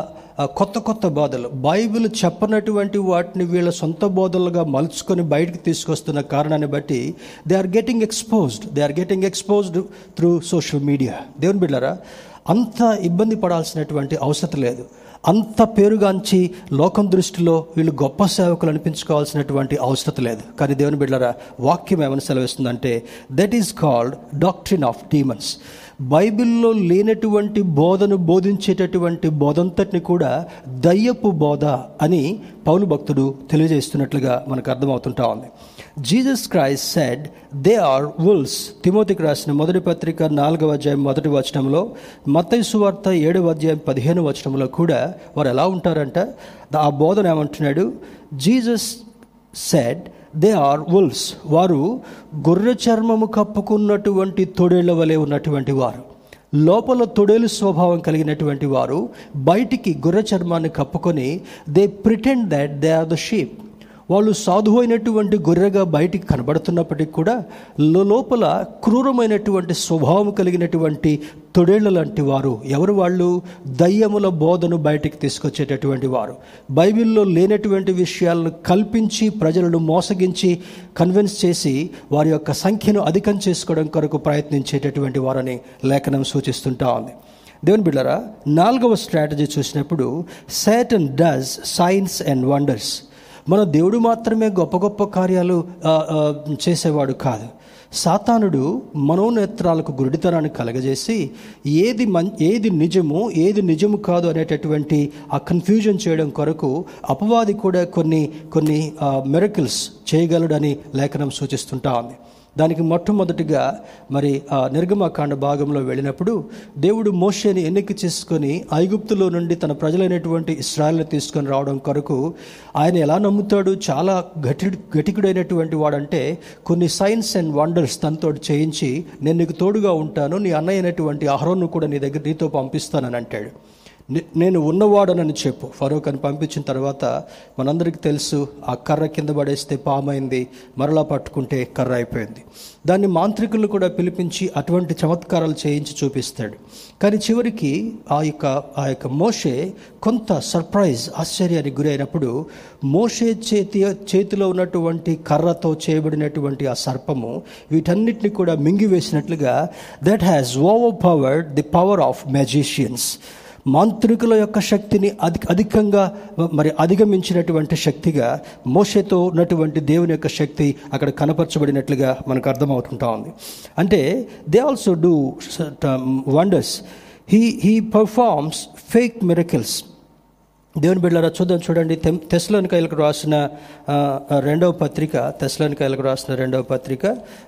కొత్త కొత్త బోధలు. బైబిల్ చెప్పనటువంటి వాటిని వీళ్ళ సొంత బోధలుగా మలుచుకొని బయటకు తీసుకొస్తున్న కారణాన్ని బట్టి they are getting exposed they are getting exposed through social media దేవుని బిడ్డారా అంత ఇబ్బంది పడాల్సినటువంటి అవసరం లేదు. అంత పేరుగాంచి లోకం దృష్టిలో వీళ్ళు గొప్ప సేవకులు అనిపించుకోవాల్సినటువంటి అవసరం లేదు. కానీ దేవుని బిడ్డరా వాక్యం ఏమని సెలవిస్తుందంటే that is called doctrine of demons బైబిల్లో లేనటువంటి బోధను బోధించేటటువంటి బోధంతటిని కూడా దయ్యపు బోధ అని పౌలు భక్తుడు తెలియజేస్తున్నట్లుగా మనకు అర్థమవుతుంటా ఉంది. Jesus Christ said they are wolves తిమోతికి రాసిన మొదటి పత్రిక నాలుగవ అధ్యాయం మొదటి వచనంలో మత్తయి సువార్త ఏడవ అధ్యాయం పదిహేను వచనంలో కూడా వారు ఎలా ఉంటారంట? ఆ బోధన ఏమంటున్నాడు? Jesus said they are wolves వారు గొర్రె చర్మము కప్పుకున్నటువంటి తొడేళ్ళ వలె ఉన్నటువంటి వారు. లోపల తొడేలు స్వభావం కలిగినటువంటి వారు బయటికి గొర్రె చర్మాన్ని కప్పుకొని they pretend that they are the sheep వాళ్ళు సాధువు అయినటువంటి గొర్రెగా బయటికి కనబడుతున్నప్పటికీ కూడా లోపల క్రూరమైనటువంటి స్వభావం కలిగినటువంటి తొడేళ్ళ లాంటి వారు ఎవరు వాళ్ళు? దయ్యముల బోధను బయటికి తీసుకొచ్చేటటువంటి వారు. బైబిల్లో లేనటువంటి విషయాలను కల్పించి ప్రజలను మోసగించి కన్విన్స్ చేసి వారి యొక్క సంఖ్యను అధికం చేసుకోవడం కొరకు ప్రయత్నించేటటువంటి వారని లేఖనం సూచిస్తుంటా ఉంది. దేవుని బిళ్ళరా నాలుగవ స్ట్రాటజీ చూసినప్పుడు Satan does signs and wonders. మన దేవుడు మాత్రమే గొప్ప గొప్ప కార్యాలు చేసేవాడు కాదు. సాతానుడు మనోనేత్రాలకు గురుడితనాన్ని కలగజేసి ఏది మన్ ఏది నిజము ఏది నిజము కాదు అనేటటువంటి ఆ కన్ఫ్యూజన్ చేయడం కొరకు అపవాది కూడా కొన్ని కొన్ని మెరకిల్స్ చేయగలడని లేఖనం సూచిస్తుంటా ఉంది. దానికి మొట్టమొదటిగా మరి ఆ నిర్గమకాండ భాగంలో వెళ్ళినప్పుడు దేవుడు మోషేని ఎన్నిక చేసుకొని ఐగుప్తులో నుండి తన ప్రజలైనటువంటి ఇస్రాయల్ని తీసుకొని రావడం కొరకు ఆయన ఎలా నమ్ముతాడు? చాలా గటి గటికుడైనటువంటి వాడంటే కొన్ని సైన్స్ అండ్ వండర్స్ తనతో చేయించి నేను నీకు తోడుగా ఉంటాను నీ అన్నయ్య అయినటువంటి అహరోన్ను కూడా నీ దగ్గర నీతో పంపిస్తానని అంటాడు. నేను ఉన్నవాడనని చెప్పు. ఫరూఖ్ అని పంపించిన తర్వాత మనందరికీ తెలుసు ఆ కర్ర కింద పడేస్తే పామైంది మరలా పట్టుకుంటే కర్ర అయిపోయింది. దాన్ని మాంత్రికులు కూడా పిలిపించి అటువంటి చమత్కారాలు చేయించి చూపిస్తాడు. కానీ చివరికి ఆ యొక్క ఆ యొక్క మోషే కొంత సర్ప్రైజ్ ఆశ్చర్యానికి గురైనప్పుడు మోషే చేతి చేతిలో ఉన్నటువంటి కర్రతో చేయబడినటువంటి ఆ సర్పము వీటన్నిటిని కూడా మింగివేసినట్లుగా that has overpowered the power of magicians మాంత్రికుల యొక్క శక్తిని అధి అధికంగా మరి అధిగమించినటువంటి శక్తిగా మోషతో ఉన్నటువంటి దేవుని యొక్క శక్తి అక్కడ కనపరచబడినట్లుగా మనకు అర్థమవుతుంటా ఉంది. అంటే they also do wonders he he performs fake miracles దేవుని బిడ్డలారా చూద్దాం చూడండి. తెస్లోనికాయలకు రాసిన రెండవ పత్రిక తెస్లోనికాయలకు రాసిన రెండవ పత్రిక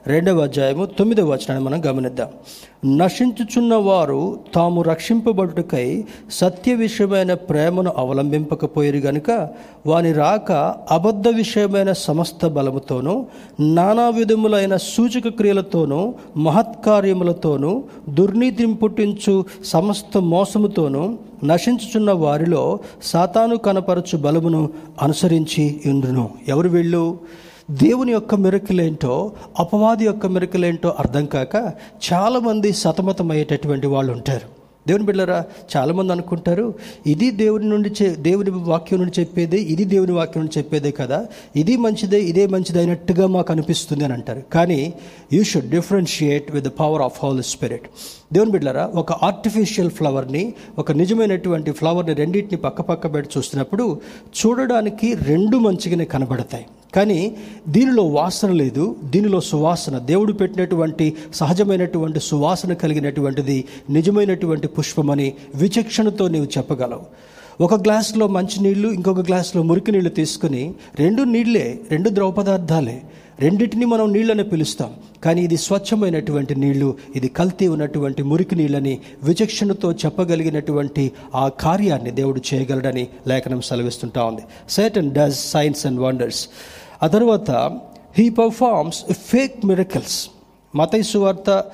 రెండవ అధ్యాయము తొమ్మిదవ వచనాన్ని మనం గమనిద్దాం. నశించుచున్న వారు తాము రక్షింపబడుటకై సత్య విషయమైన ప్రేమను అవలంబింపకపోయారు గనుక వాని రాక అబద్ధ విషయమైన సమస్త బలముతోనూ నానా విధములైన సూచక క్రియలతోనూ మహత్కార్యములతోనూ దుర్నీతిని పుట్టించు సమస్త మోసముతోనూ నశించుచున్న వారిలో సాతాను కనపరచు బలమును అనుసరించి ఇంద్రును ఎవరు వీళ్ళు? దేవుని యొక్క మెరుకులేంటో అపవాది యొక్క మెరుకులేంటో అర్థం కాక చాలామంది సతమతమయ్యేటటువంటి వాళ్ళు ఉంటారు దేవుని బిడ్డరా చాలామంది అనుకుంటారు ఇది దేవుని నుండి చే దేవుని వాక్యం నుండి చెప్పేదే ఇది దేవుని వాక్యం నుండి చెప్పేదే కదా ఇది మంచిదే ఇదే మంచిది అయినట్టుగా మాకు అనిపిస్తుంది అని అంటారు. కానీ you should differentiate with the power of Holy Spirit దేవుని బిడ్డరా ఒక ఆర్టిఫిషియల్ ఫ్లవర్ని ఒక నిజమైనటువంటి ఫ్లవర్ని రెండింటిని పక్క పక్క పెట్టి చూస్తున్నప్పుడు చూడడానికి రెండు మంచిగానే కనబడతాయి. కానీ దీనిలో వాసన లేదు దీనిలో సువాసన. దేవుడు పెట్టినటువంటి సహజమైనటువంటి సువాసన కలిగినటువంటిది నిజమైనటువంటి పుష్పమని విచక్షణతో నీవు చెప్పగలవు. ఒక గ్లాసులో మంచినీళ్ళు ఇంకొక గ్లాసులో మురికి నీళ్ళు తీసుకుని రెండు నీళ్ళే రెండు ద్రవ పదార్థాలే. రెండింటిని మనం నీళ్ళని పిలుస్తాం. కానీ ఇది స్వచ్ఛమైనటువంటి నీళ్ళు ఇది కల్తీ ఉన్నటువంటి మురికి నీళ్ళని విచక్షణతో చెప్పగలిగినటువంటి ఆ కార్యాన్ని దేవుడు చేయగలడని లేఖనం సెలవిస్తుంటా ఉంది. Satan does signs and wonders ఆ తర్వాత హీ పర్ఫార్మ్స్ ఫేక్ మిరకల్స్ మతై సువార్త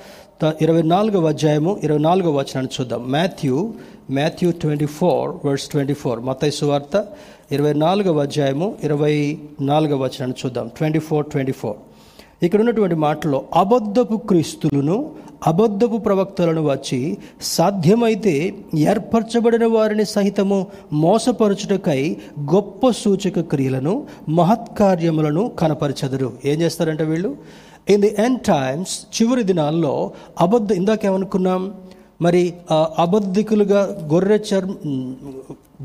ఇరవై నాలుగవ అధ్యాయము ఇరవై నాలుగవ వచనాన్ని చూద్దాం. Matthew Matthew twenty four words twenty four. మతై సువార్త ఇరవై నాలుగవ అధ్యాయము ఇరవై నాలుగవ వచనాన్ని చూద్దాం. Twenty four twenty four. ఇక్కడ ఉన్నటువంటి మాటలో అబద్ధపు క్రీస్తులను అబద్ధపు ప్రవక్తలను వచ్చి సాధ్యమైతే ఏర్పరచబడిన వారిని సహితము మోసపరచుటకై గొప్ప సూచక క్రియలను మహత్కార్యములను కనపరచెదరు. ఏం చేస్తారంటే వీళ్ళు? ఇన్ ది ఎండ్ టైమ్స్ చివరి దినాల్లో అబద్ధ ఇందాకేమనుకున్నాం? మరి అబద్ధికులుగా గొర్రె చర్మ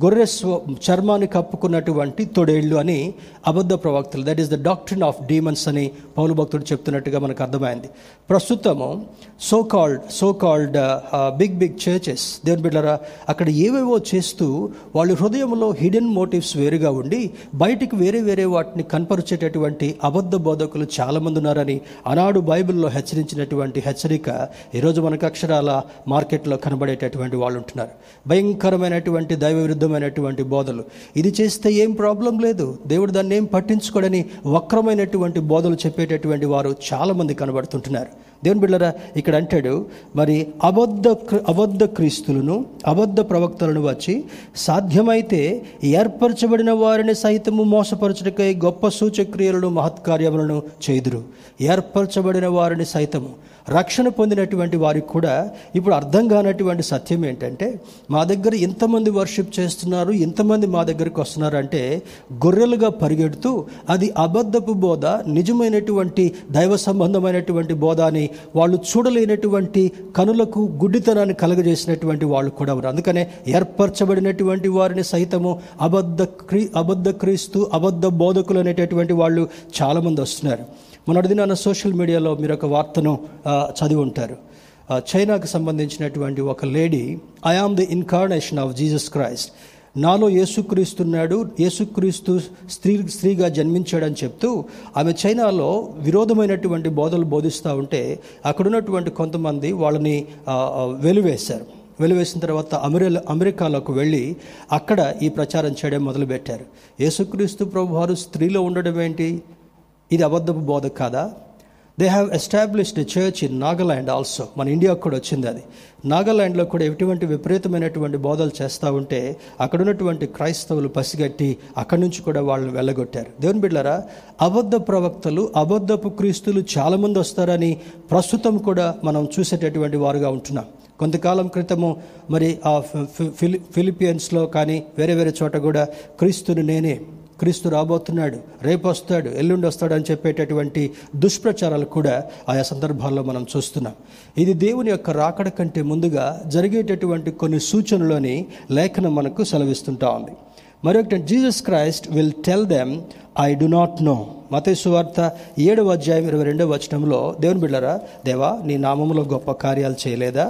గొర్రె స్వ చర్మాన్ని కప్పుకున్నటువంటి తొడేళ్ళు అని అబద్ధ ప్రవక్తలు that is the doctrine of demons అని పౌలు భక్తుడు చెప్తున్నట్టుగా మనకు అర్థమైంది. ప్రస్తుతము so called so called big big churches దేవుని బిడ్డరా అక్కడ ఏవేవో చేస్తూ వాళ్ళు హృదయంలో హిడెన్ మోటివ్స్ వేరుగా ఉండి బయటికి వేరే వేరే వాటిని కనపరిచేటటువంటి అబద్ధ బోధకులు చాలామంది ఉన్నారని ఆనాడు బైబిల్లో హెచ్చరించినటువంటి హెచ్చరిక ఈరోజు మనకు అక్షరాల మార్కెట్లో కనబడేటటువంటి వాళ్ళు ఉంటున్నారు. భయంకరమైనటువంటి దైవ విరుద్ధమైనటువంటి బోధలు. ఇది చేస్తే ఏం ప్రాబ్లం లేదు. దేవుడు దాన్ని ఏం పట్టించుకోడని వక్రమైనటువంటి బోధలు చెప్పేటటువంటి వారు చాలామంది కనబడుతుంటున్నారు. దేవుని బిళ్ళరా ఇక్కడ అంటాడు మరి అబద్ధ అబద్ధ క్రీస్తులను అబద్ధ ప్రవక్తలను వచ్చి సాధ్యమైతే ఏర్పరచబడిన వారిని సైతము మోసపరచుటకై గొప్ప సూచక్రియలను మహత్కార్యములను చేదురు. ఏర్పరచబడిన వారిని సైతము రక్షణ పొందినటువంటి వారికి కూడా ఇప్పుడు అర్థం కానటువంటి సత్యం ఏంటంటే మా దగ్గర ఇంతమంది వర్షిప్ చేస్తున్నారు ఇంతమంది మా దగ్గరికి వస్తున్నారు అంటే గొర్రెలుగా పరిగెడుతూ అది అబద్ధపు బోధ నిజమైనటువంటి దైవ సంబంధమైనటువంటి బోధ అని వాళ్ళు చూడలేనటువంటి కనులకు గుడ్డితనాన్ని కలగజేసినటువంటి వాళ్ళు కూడా ఉన్నారు. అందుకనే ఏర్పరచబడినటువంటి వారిని సైతము అబద్ధ క్రీ అబద్ధ క్రీస్తు అబద్ధ బోధకులు అనేటటువంటి వాళ్ళు చాలామంది వస్తున్నారు. మొన్నటి దినాన సోషల్ మీడియాలో మీరు ఒక వార్తను చదివి ఉంటారు. చైనాకు సంబంధించినటువంటి ఒక lady I am the incarnation of Jesus Christ నాలో యేసుక్రీస్తున్నాడు యేసుక్రీస్తు స్త్రీ స్త్రీగా జన్మించాడని చెప్తూ ఆమె చైనాలో విరోధమైనటువంటి బోధలు బోధిస్తూ ఉంటే అక్కడ ఉన్నటువంటి కొంతమంది వాళ్ళని ఆ, వెలువేసిన వెలివేశారు. వెలివేసిన తర్వాత అమెరి అమెరికాలోకి వెళ్ళి అక్కడ ఈ ప్రచారం చేయడం మొదలుపెట్టారు. యేసుక్రీస్తు ప్రభు వారు స్త్రీలో ఉండడం ఏంటి? ఇది అబద్ధపు బోధ కాదా? They have established church in Nagaland also మన ఇండియాకు కూడా వచ్చింది అది. నాగాలాండ్లో కూడా ఎటువంటి విపరీతమైనటువంటి బోధలు చేస్తూ ఉంటే అక్కడ ఉన్నటువంటి క్రైస్తవులు పసిగట్టి అక్కడి నుంచి కూడా వాళ్ళని వెళ్ళగొట్టారు. దేవుని బిడ్డారా అబద్ధ ప్రవక్తలు అబద్ధపు క్రీస్తులు చాలామంది వస్తారని ప్రస్తుతం కూడా మనం చూసేటటువంటి వారుగా ఉంటున్నాం. కొంతకాలం క్రితము మరి ఆ ఫి- ఫిలి ఫిలిపియన్స్లో కానీ వేరే వేరే చోట కూడా క్రీస్తుని నేనే క్రీస్తు రాబోతున్నాడు రేపు వస్తాడు ఎల్లుండి వస్తాడు అని చెప్పేటటువంటి దుష్ప్రచారాలు కూడా ఆయా సందర్భాల్లో మనం చూస్తున్నాం. ఇది దేవుని యొక్క రాకడ కంటే ముందుగా జరిగేటటువంటి కొన్ని సూచనలోని లేఖనం మనకు సెలవిస్తుంటా ఉంది. మరొకటి Jesus Christ will tell them I do not know మతేసు వార్త ఏడవ అధ్యాయం ఇరవై రెండవ వచనంలో దేవుని బిళ్ళరా దేవా నీ నామములో గొప్ప కార్యాలు చేయలేదా?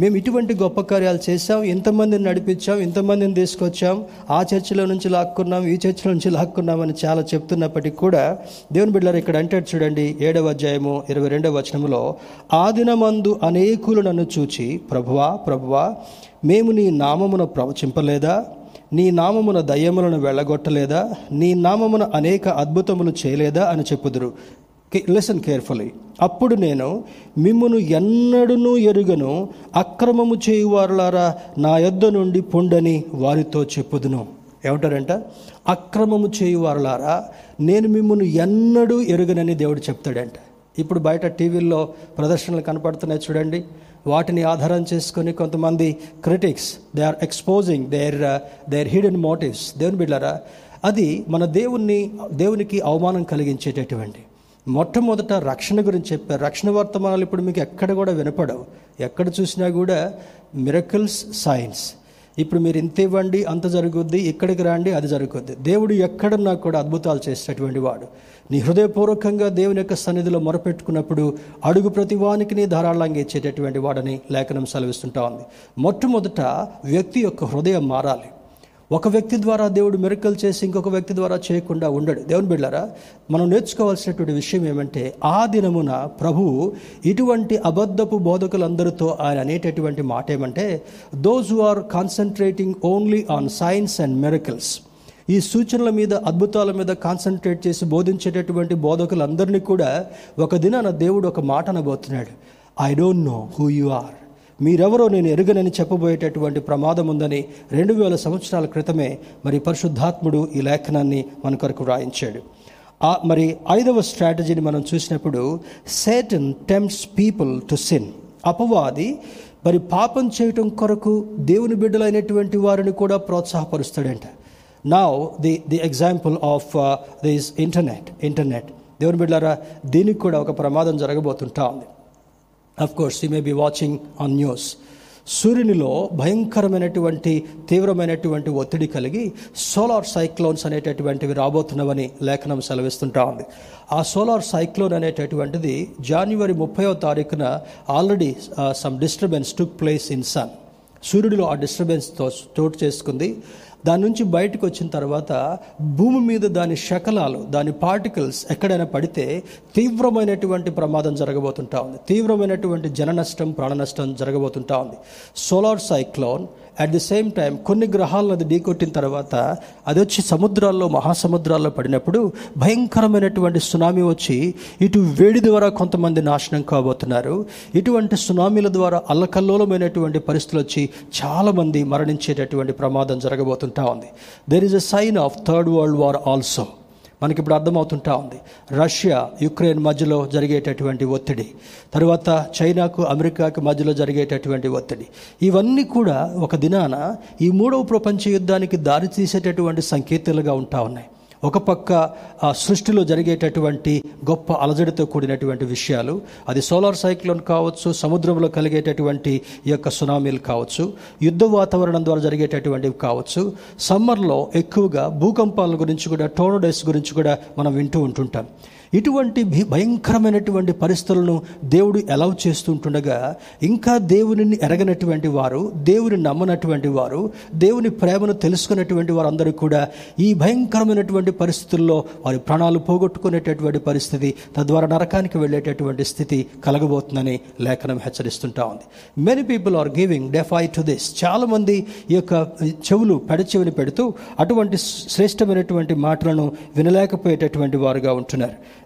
మేము ఇటువంటి గొప్ప కార్యాలు చేశాం ఇంతమందిని నడిపించాం ఇంతమందిని తీసుకొచ్చాం ఆ చర్చిలో నుంచి లాక్కున్నాం ఈ చర్చిలో నుంచి లాక్కున్నాం అని చాలా చెప్తున్నప్పటికీ కూడా దేవుని బిడ్డలారు ఇక్కడ అంటాడు చూడండి ఏడవ అధ్యాయము ఇరవై రెండవ వచనంలో ఆ దినమందు అనేకులు నన్ను చూచి ప్రభువా ప్రభువా మేము నీ నామమును ప్రవచింపలేదా? నీ నామమున దయ్యములను వెళ్ళగొట్టలేదా? నీ నామమున అనేక అద్భుతములు చేయలేదా? అని చెప్పుదురు. లిసన్ కేర్ఫుల్లీ అప్పుడు నేను మిమ్మును ఎన్నడూ ఎరుగను అక్రమము చేయువారులారా నా యొద్ద నుండి పొండని వారితో చెప్పుదును. ఏమంటారంట? అక్రమము చేయువారులారా నేను మిమ్మును ఎన్నడూ ఎరుగనని దేవుడు చెప్తాడంట. ఇప్పుడు బయట టీవీల్లో ప్రదర్శనలు కనపడుతున్నాయి చూడండి. వాటిని ఆధారం చేసుకొని కొంతమంది critics they are exposing their their hidden motives దేవుని బిడ్డారా అది మన దేవుణ్ణి దేవునికి అవమానం కలిగించేటటువంటి. మొట్టమొదట రక్షణ గురించి చెప్పారు. రక్షణ వర్తమానాలు ఇప్పుడు మీకు ఎక్కడ కూడా వినపడవు. ఎక్కడ చూసినా కూడా మిరకల్స్ సైన్స్ ఇప్పుడు మీరు ఇంత ఇవ్వండి అంత జరుగుద్ది ఇక్కడికి రండి అది జరుగుద్ది. దేవుడు ఎక్కడున్నా కూడా అద్భుతాలు చేసేటటువంటి వాడు. నీ హృదయపూర్వకంగా దేవుని యొక్క సన్నిధిలో మొరపెట్టుకున్నప్పుడు అడుగు ప్రతివానికి నీ ధారాళంగా ఇచ్చేటటువంటి వాడని లేఖనం సెలవిస్తుంటా ఉంది. మొట్టమొదట వ్యక్తి యొక్క హృదయం మారాలి. ఒక వ్యక్తి ద్వారా దేవుడు మెరుకలు చేసి ఇంకొక వ్యక్తి ద్వారా చేయకుండా ఉండడు. దేవుని బిళ్ళారా మనం నేర్చుకోవాల్సినటువంటి విషయం ఏమంటే ఆ దినమున ప్రభువు ఇటువంటి అబద్ధపు బోధకులందరితో ఆయన అనేటటువంటి మాట ఏమంటే those who are concentrating only on signs and miracles ఈ సూచనల మీద అద్భుతాల మీద కాన్సన్ట్రేట్ చేసి బోధించేటటువంటి బోధకులందరినీ కూడా ఒక దినాన దేవుడు ఒక మాట అనబోతున్నాడు. I don't know who you are మీరెవరో నేను ఎరుగనని చెప్పబోయేటటువంటి ప్రమాదం ఉందని రెండు వేల సంవత్సరాల క్రితమే మరి పరిశుద్ధాత్ముడు ఈ లేఖనాన్ని మన కొరకు వ్రాయించాడు. మరి ఐదవ స్ట్రాటజీని మనం చూసినప్పుడు Satan tempts people to sin అపవాది మరి పాపం చేయటం కొరకు దేవుని బిడ్డలైనటువంటి వారిని కూడా ప్రోత్సాహపరుస్తాడంట. Now the the example of this internet internet దేవుని బిడ్డారా దీనికి కూడా ఒక ప్రమాదం జరగబోతుంటా ఉంది. Of course you may be watching on news సూర్యునిలో భయంకరమైనటువంటి తీవ్రమైనటువంటి ఒత్తిడి కలిగి సోలార్ సైక్లోన్స్ అనేటటువంటివి రాబోతున్నవని లేఖనం సెలవిస్తుంటా ఉంది. ఆ సోలార్ సైక్లోన్ అనేటటువంటిది జనవరి ముప్పైవ తారీఖున already some disturbance took place in sun సూర్యుడిలో ఆ డిస్టర్బెన్స్తో చోటు చేసుకుంది. దాని నుంచి బయటకు వచ్చిన తర్వాత భూమి మీద దాని శకలాలు దాని పార్టికల్స్ ఎక్కడైనా పడితే తీవ్రమైనటువంటి ప్రమాదం జరగబోతుంటా ఉంది. తీవ్రమైనటువంటి జన నష్టం ప్రాణ నష్టం జరగబోతుంటా ఉంది. Solar cyclone at the same time కొన్ని గ్రహాలను అది ఢీకొట్టిన తర్వాత అది వచ్చి సముద్రాల్లో మహాసముద్రాల్లో పడినప్పుడు భయంకరమైనటువంటి సునామీ వచ్చి ఇటు వేడి ద్వారా కొంతమంది నాశనం కాబోతున్నారు. ఇటువంటి సునామీల ద్వారా అల్లకల్లోలమైనటువంటి పరిస్థితులు వచ్చి చాలామంది మరణించేటటువంటి ప్రమాదం జరగబోతుంటా ఉంది. There is a sign of third world war also మనకి ఇప్పుడు అర్థమవుతుంటా ఉంది. రష్యా యుక్రెయిన్ మధ్యలో జరిగేటటువంటి ఒత్తిడి. తర్వాత చైనాకు అమెరికాకు మధ్యలో జరిగేటటువంటి ఒత్తిడి. ఇవన్నీ కూడా ఒక దినాన ఈ మూడవ ప్రపంచ యుద్ధానికి దారి తీసేటటువంటి సంకేతాలుగా ఉంటా ఉన్నాయి. ఒక పక్క ఆ సృష్టిలో జరిగేటటువంటి గొప్ప అలజడితో కూడినటువంటి విషయాలు అది సోలార్ సైక్లోన్ కావచ్చు సముద్రంలో కలిగేటటువంటి ఈ యొక్క సునామీలు కావచ్చు యుద్ధ వాతావరణం ద్వారా జరిగేటటువంటివి కావచ్చు సమ్మర్లో ఎక్కువగా భూకంపాల గురించి కూడా టోర్నడోస్ గురించి కూడా మనం వింటూ ఉంటుంటాం. ఇటువంటి భీ- భయంకరమైనటువంటి పరిస్థితులను దేవుడు ఎలా చేస్తుంటుండగా ఇంకా దేవునిని ఎరగనటువంటి వారు దేవుని నమ్మనటువంటి వారు దేవుని ప్రేమను తెలుసుకున్నటువంటి వారందరూ కూడా ఈ భయంకరమైనటువంటి పరిస్థితుల్లో వారి ప్రాణాలు పోగొట్టుకునేటటువంటి పరిస్థితి తద్వారా నరకానికి వెళ్ళేటటువంటి స్థితి కలగబోతుందని లేఖనం హెచ్చరిస్తుంటా ఉంది. Many people are giving defy to this చాలామంది ఈ యొక్క చెవులు పెడచెవిని పెడుతూ అటువంటి శ్రేష్టమైనటువంటి మాటలను వినలేకపోయేటటువంటి వారుగా ఉంటున్నారు.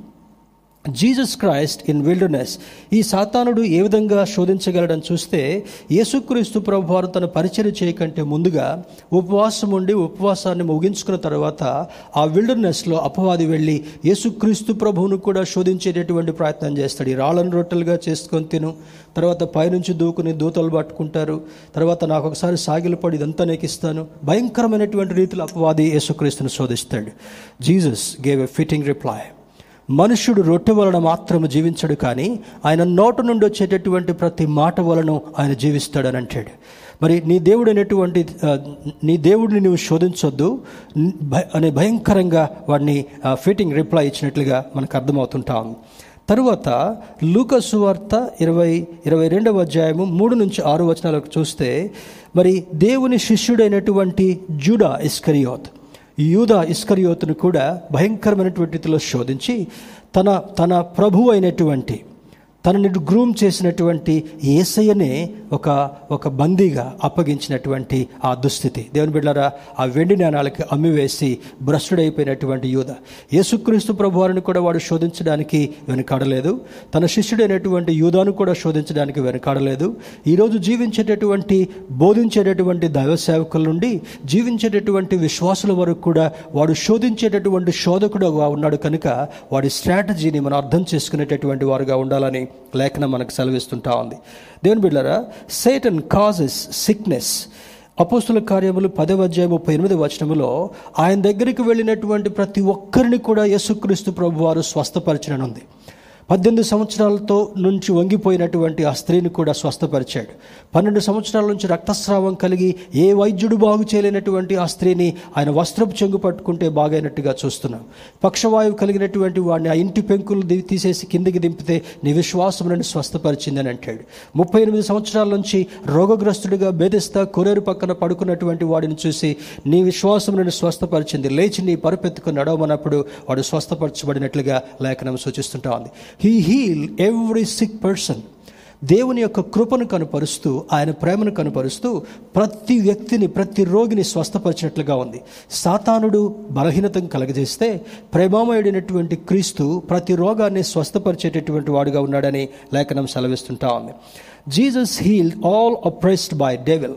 జీసస్ క్రైస్ట్ ఇన్ విల్డర్నెస్ ఈ సాతానుడు ఏ విధంగా శోధించగలడని చూస్తే యేసుక్రీస్తు ప్రభు వారు తన పరిచయం చేయకంటే ముందుగా ఉపవాసం ఉండి ఉపవాసాన్ని ముగించుకున్న తర్వాత ఆ విల్డర్నెస్లో అపవాది వెళ్ళి యేసుక్రీస్తు ప్రభువును కూడా శోధించేటటువంటి ప్రయత్నం చేస్తాడు. ఈ రాళ్ళను రొట్టెలుగా చేసుకొని తిను. తర్వాత పైనుంచి దూకుని దూతలు పట్టుకుంటారు. తర్వాత నాకు ఒకసారి సాగిలపడి ఇదంతా నీకు ఇస్తాను. భయంకరమైనటువంటి రీతిలో అపవాది యేసుక్రీస్తును శోధిస్తాడు. Jesus gave a fitting reply మనుష్యుడు రొట్టె వలన మాత్రము జీవించడు కానీ ఆయన నోటు నుండి వచ్చేటటువంటి ప్రతి మాట వలన ఆయన జీవిస్తాడని అంటాడు. మరి నీ దేవుడు అనేటువంటి నీ దేవుడిని నువ్వు శోధించొద్దు అనే భయంకరంగా వాడిని ఫిట్టింగ్ రిప్లై ఇచ్చినట్లుగా మనకు అర్థమవుతుంటాం తరువాత లూకసు వార్త ఇరవై ఇరవై రెండవ అధ్యాయము మూడు నుంచి ఆరు వచనాలకు చూస్తే మరి దేవుని శిష్యుడైనటువంటి జూడా ఇస్కరియోత్ యూదా ఇస్కరియోతును కూడా భయంకరమైనటువంటి రీతిలో శోధించి తన తన ప్రభు అయినటువంటి తనని గ్రూమ్ చేసినటువంటి ఏసయ్యనే ఒక ఒక బందీగా అప్పగించినటువంటి ఆ దుస్థితి. దేవుని బిడ్డారా ఆ వెండి నాణాలకి అమ్మివేసి భ్రష్టుడైపోయినటువంటి యూద. యేసుక్రీస్తు ప్రభువారిని కూడా వాడు శోధించడానికి వెనుకాడలేదు. తన శిష్యుడైనటువంటి యూదాను కూడా శోధించడానికి వెనుకాడలేదు. ఈరోజు జీవించేటటువంటి బోధించేటటువంటి దైవ సేవకుల నుండి జీవించేటటువంటి విశ్వాసుల వరకు కూడా వాడు శోధించేటటువంటి శోధకుడుగా ఉన్నాడు కనుక వాడి స్ట్రాటజీని మనం అర్థం చేసుకునేటటువంటి వారుగా ఉండాలని లేఖనం మనకు సెలవిస్తుంటా ఉంది. దేవుని సేట్ సేటన్ కాజెస్ సిక్నెస్ అపోస్తుల కార్యములు పదవ అధ్యాయం ముప్పై ఎనిమిది వచనములో ఆయన దగ్గరికి వెళ్ళినటువంటి ప్రతి ఒక్కరిని కూడా యేసుక్రీస్తు ప్రభు వారు స్వస్థపరచనుంది. పద్దెనిమిది సంవత్సరాలతో నుంచి వంగిపోయినటువంటి ఆ స్త్రీని కూడా స్వస్థపరిచాడు. పన్నెండు సంవత్సరాల నుంచి రక్తస్రావం కలిగి ఏ వైద్యుడు బాగు చేయలేనటువంటి ఆ స్త్రీని ఆయన వస్త్రపు చెంగు పట్టుకుంటే బాగైనట్టుగా చూస్తున్నాం. పక్షవాయువు కలిగినటువంటి వాడిని ఆ ఇంటి పెంకులు తీసేసి కిందికి దింపితే నీ విశ్వాసం నన్ను స్వస్థపరిచిందని అంటాడు. ముప్పై ఎనిమిది సంవత్సరాల నుంచి రోగగ్రస్తుడిగా బేదిస్తా కొరేరు పక్కన పడుకున్నటువంటి వాడిని చూసి నీ విశ్వాసం నన్ను స్వస్థపరిచింది. లేచి నీ పరుపెత్తుకుని నడవమన్నప్పుడు వాడు స్వస్థపరచబడినట్లుగా లేఖనం సూచిస్తుంటా ఉంది. He heal every sick person దేవుని యొక్క కృపను కనుపరుస్తూ ఆయన ప్రేమను కనుపరుస్తూ ప్రతి వ్యక్తిని ప్రతి రోగిని స్వస్థపరిచినట్లుగా ఉంది. సాతానుడు బలహీనతను కలగజేస్తే ప్రేమామయుడైనటువంటి క్రీస్తు ప్రతి రోగాన్ని స్వస్థపరిచేటటువంటి వాడుగా ఉన్నాడని లేఖనం సెలవిస్తుంటా ఉంది. Jesus heal all oppressed by devil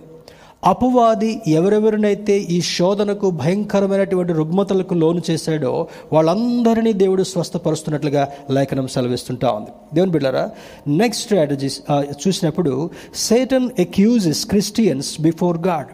అపవాది ఎవరెవరినైతే ఈ శోధనకు భయంకరమైనటువంటి రుగ్మతలకు లోను చేశాడో వాళ్ళందరినీ దేవుడు స్వస్థపరుస్తున్నట్లుగా లేఖనం సెలవిస్తుంటా ఉంది. దేవుని బిడ్డారా నెక్స్ట్ స్ట్రాటజీస్ చూసినప్పుడు Satan accuses Christians before God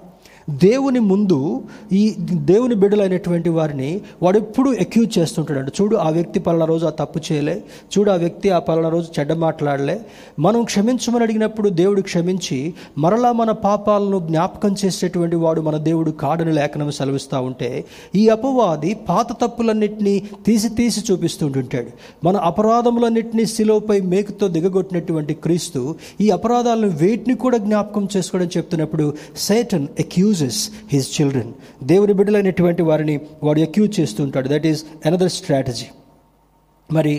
దేవుని ముందు ఈ దేవుని బిడ్డలైనటువంటి వారిని వాడు ఎప్పుడు అక్యూజ్ చేస్తుంటాడు చూడు ఆ వ్యక్తి పలానా రోజు ఆ తప్పు చేయలే. చూడు ఆ వ్యక్తి ఆ పలానా రోజు చెడ్డ మాట్లాడలే. మనం క్షమించమని అడిగినప్పుడు దేవుడు క్షమించి మరలా మన పాపాలను జ్ఞాపకం చేసేటువంటి వాడు మన దేవుడు కాడని లేఖనం సెలవిస్తూ ఉంటే ఈ అపవాది పాత తప్పులన్నింటినీ తీసి తీసి చూపిస్తుంటుంటాడు. మన అపరాధములన్నింటినీ శిలోపై మేకుతో దిగగొట్టినటువంటి క్రీస్తు ఈ అపరాధాలను వేటిని కూడా జ్ఞాపకం చేసుకోవడం చెప్తున్నప్పుడు సేటన్ అక్యూజెస్ హిజ్ చిల్డ్రన్ దేవుని బిడ్డలైనటువంటి వారిని వాడు అక్యూజ్ చేస్తుంటాడు దట్ ఈస్ అనదర్ స్ట్రాటజీ మరి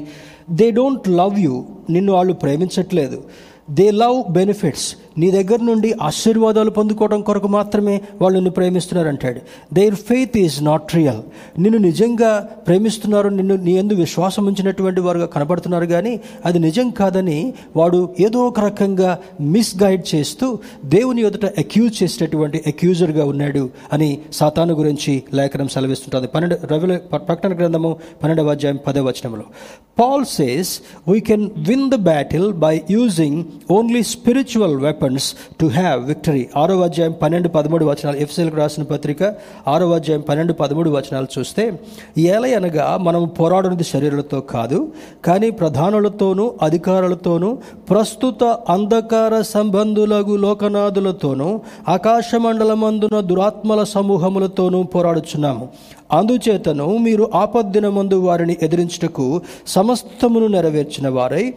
దే డోంట్ లవ్ యూ నిన్ను వాళ్ళు ప్రేమించట్లేదు. దే లవ్ బెనిఫిట్స్ నీ దగ్గర నుండి ఆశీర్వాదాలు పొందుకోవడం కొరకు మాత్రమే వాళ్ళు నిన్ను ప్రేమిస్తున్నారు అంటాడు their faith is not real నిన్ను నిజంగా ప్రేమిస్తున్నారు నిన్ను నీ ఎందు విశ్వాసం ఉంచినటువంటి వారుగా కనబడుతున్నారు కానీ అది నిజం కాదని వాడు ఏదో ఒక రకంగా మిస్గైడ్ చేస్తూ దేవుని ఎదుట అక్యూజ్ చేసేటటువంటి అక్యూజర్గా ఉన్నాడు అని సాతాను గురించి లేఖనం సెలవిస్తుంటుంది. పన్నెండు రవిల ప్రకటన గ్రంథము పన్నెండవ అధ్యాయం పదవ వచనంలో Paul says we can win the battle by using only spiritual weapons to have victory ఆరో అధ్యాయం పన్నెండు పదమూడు వచనాలు. ఎఫ్సెల్కి రాసిన పత్రిక ఆరో అధ్యాయం పన్నెండు పదమూడు వచనాలు చూస్తే ఏల అనగా మనం పోరాడినది శరీరాలతో కాదు కానీ ప్రధానులతోనూ అధికారులతోనూ ప్రస్తుత అంధకార సంబంధులగు లోకనాథులతోనూ ఆకాశమండలమందున దురాత్మల సమూహములతోనూ పోరాడుచున్నాము. అందుచేతను మీరు ఆపద్దిన మందు వారిని ఎదిరించుటకు సమస్తమును నెరవేర్చిన వారై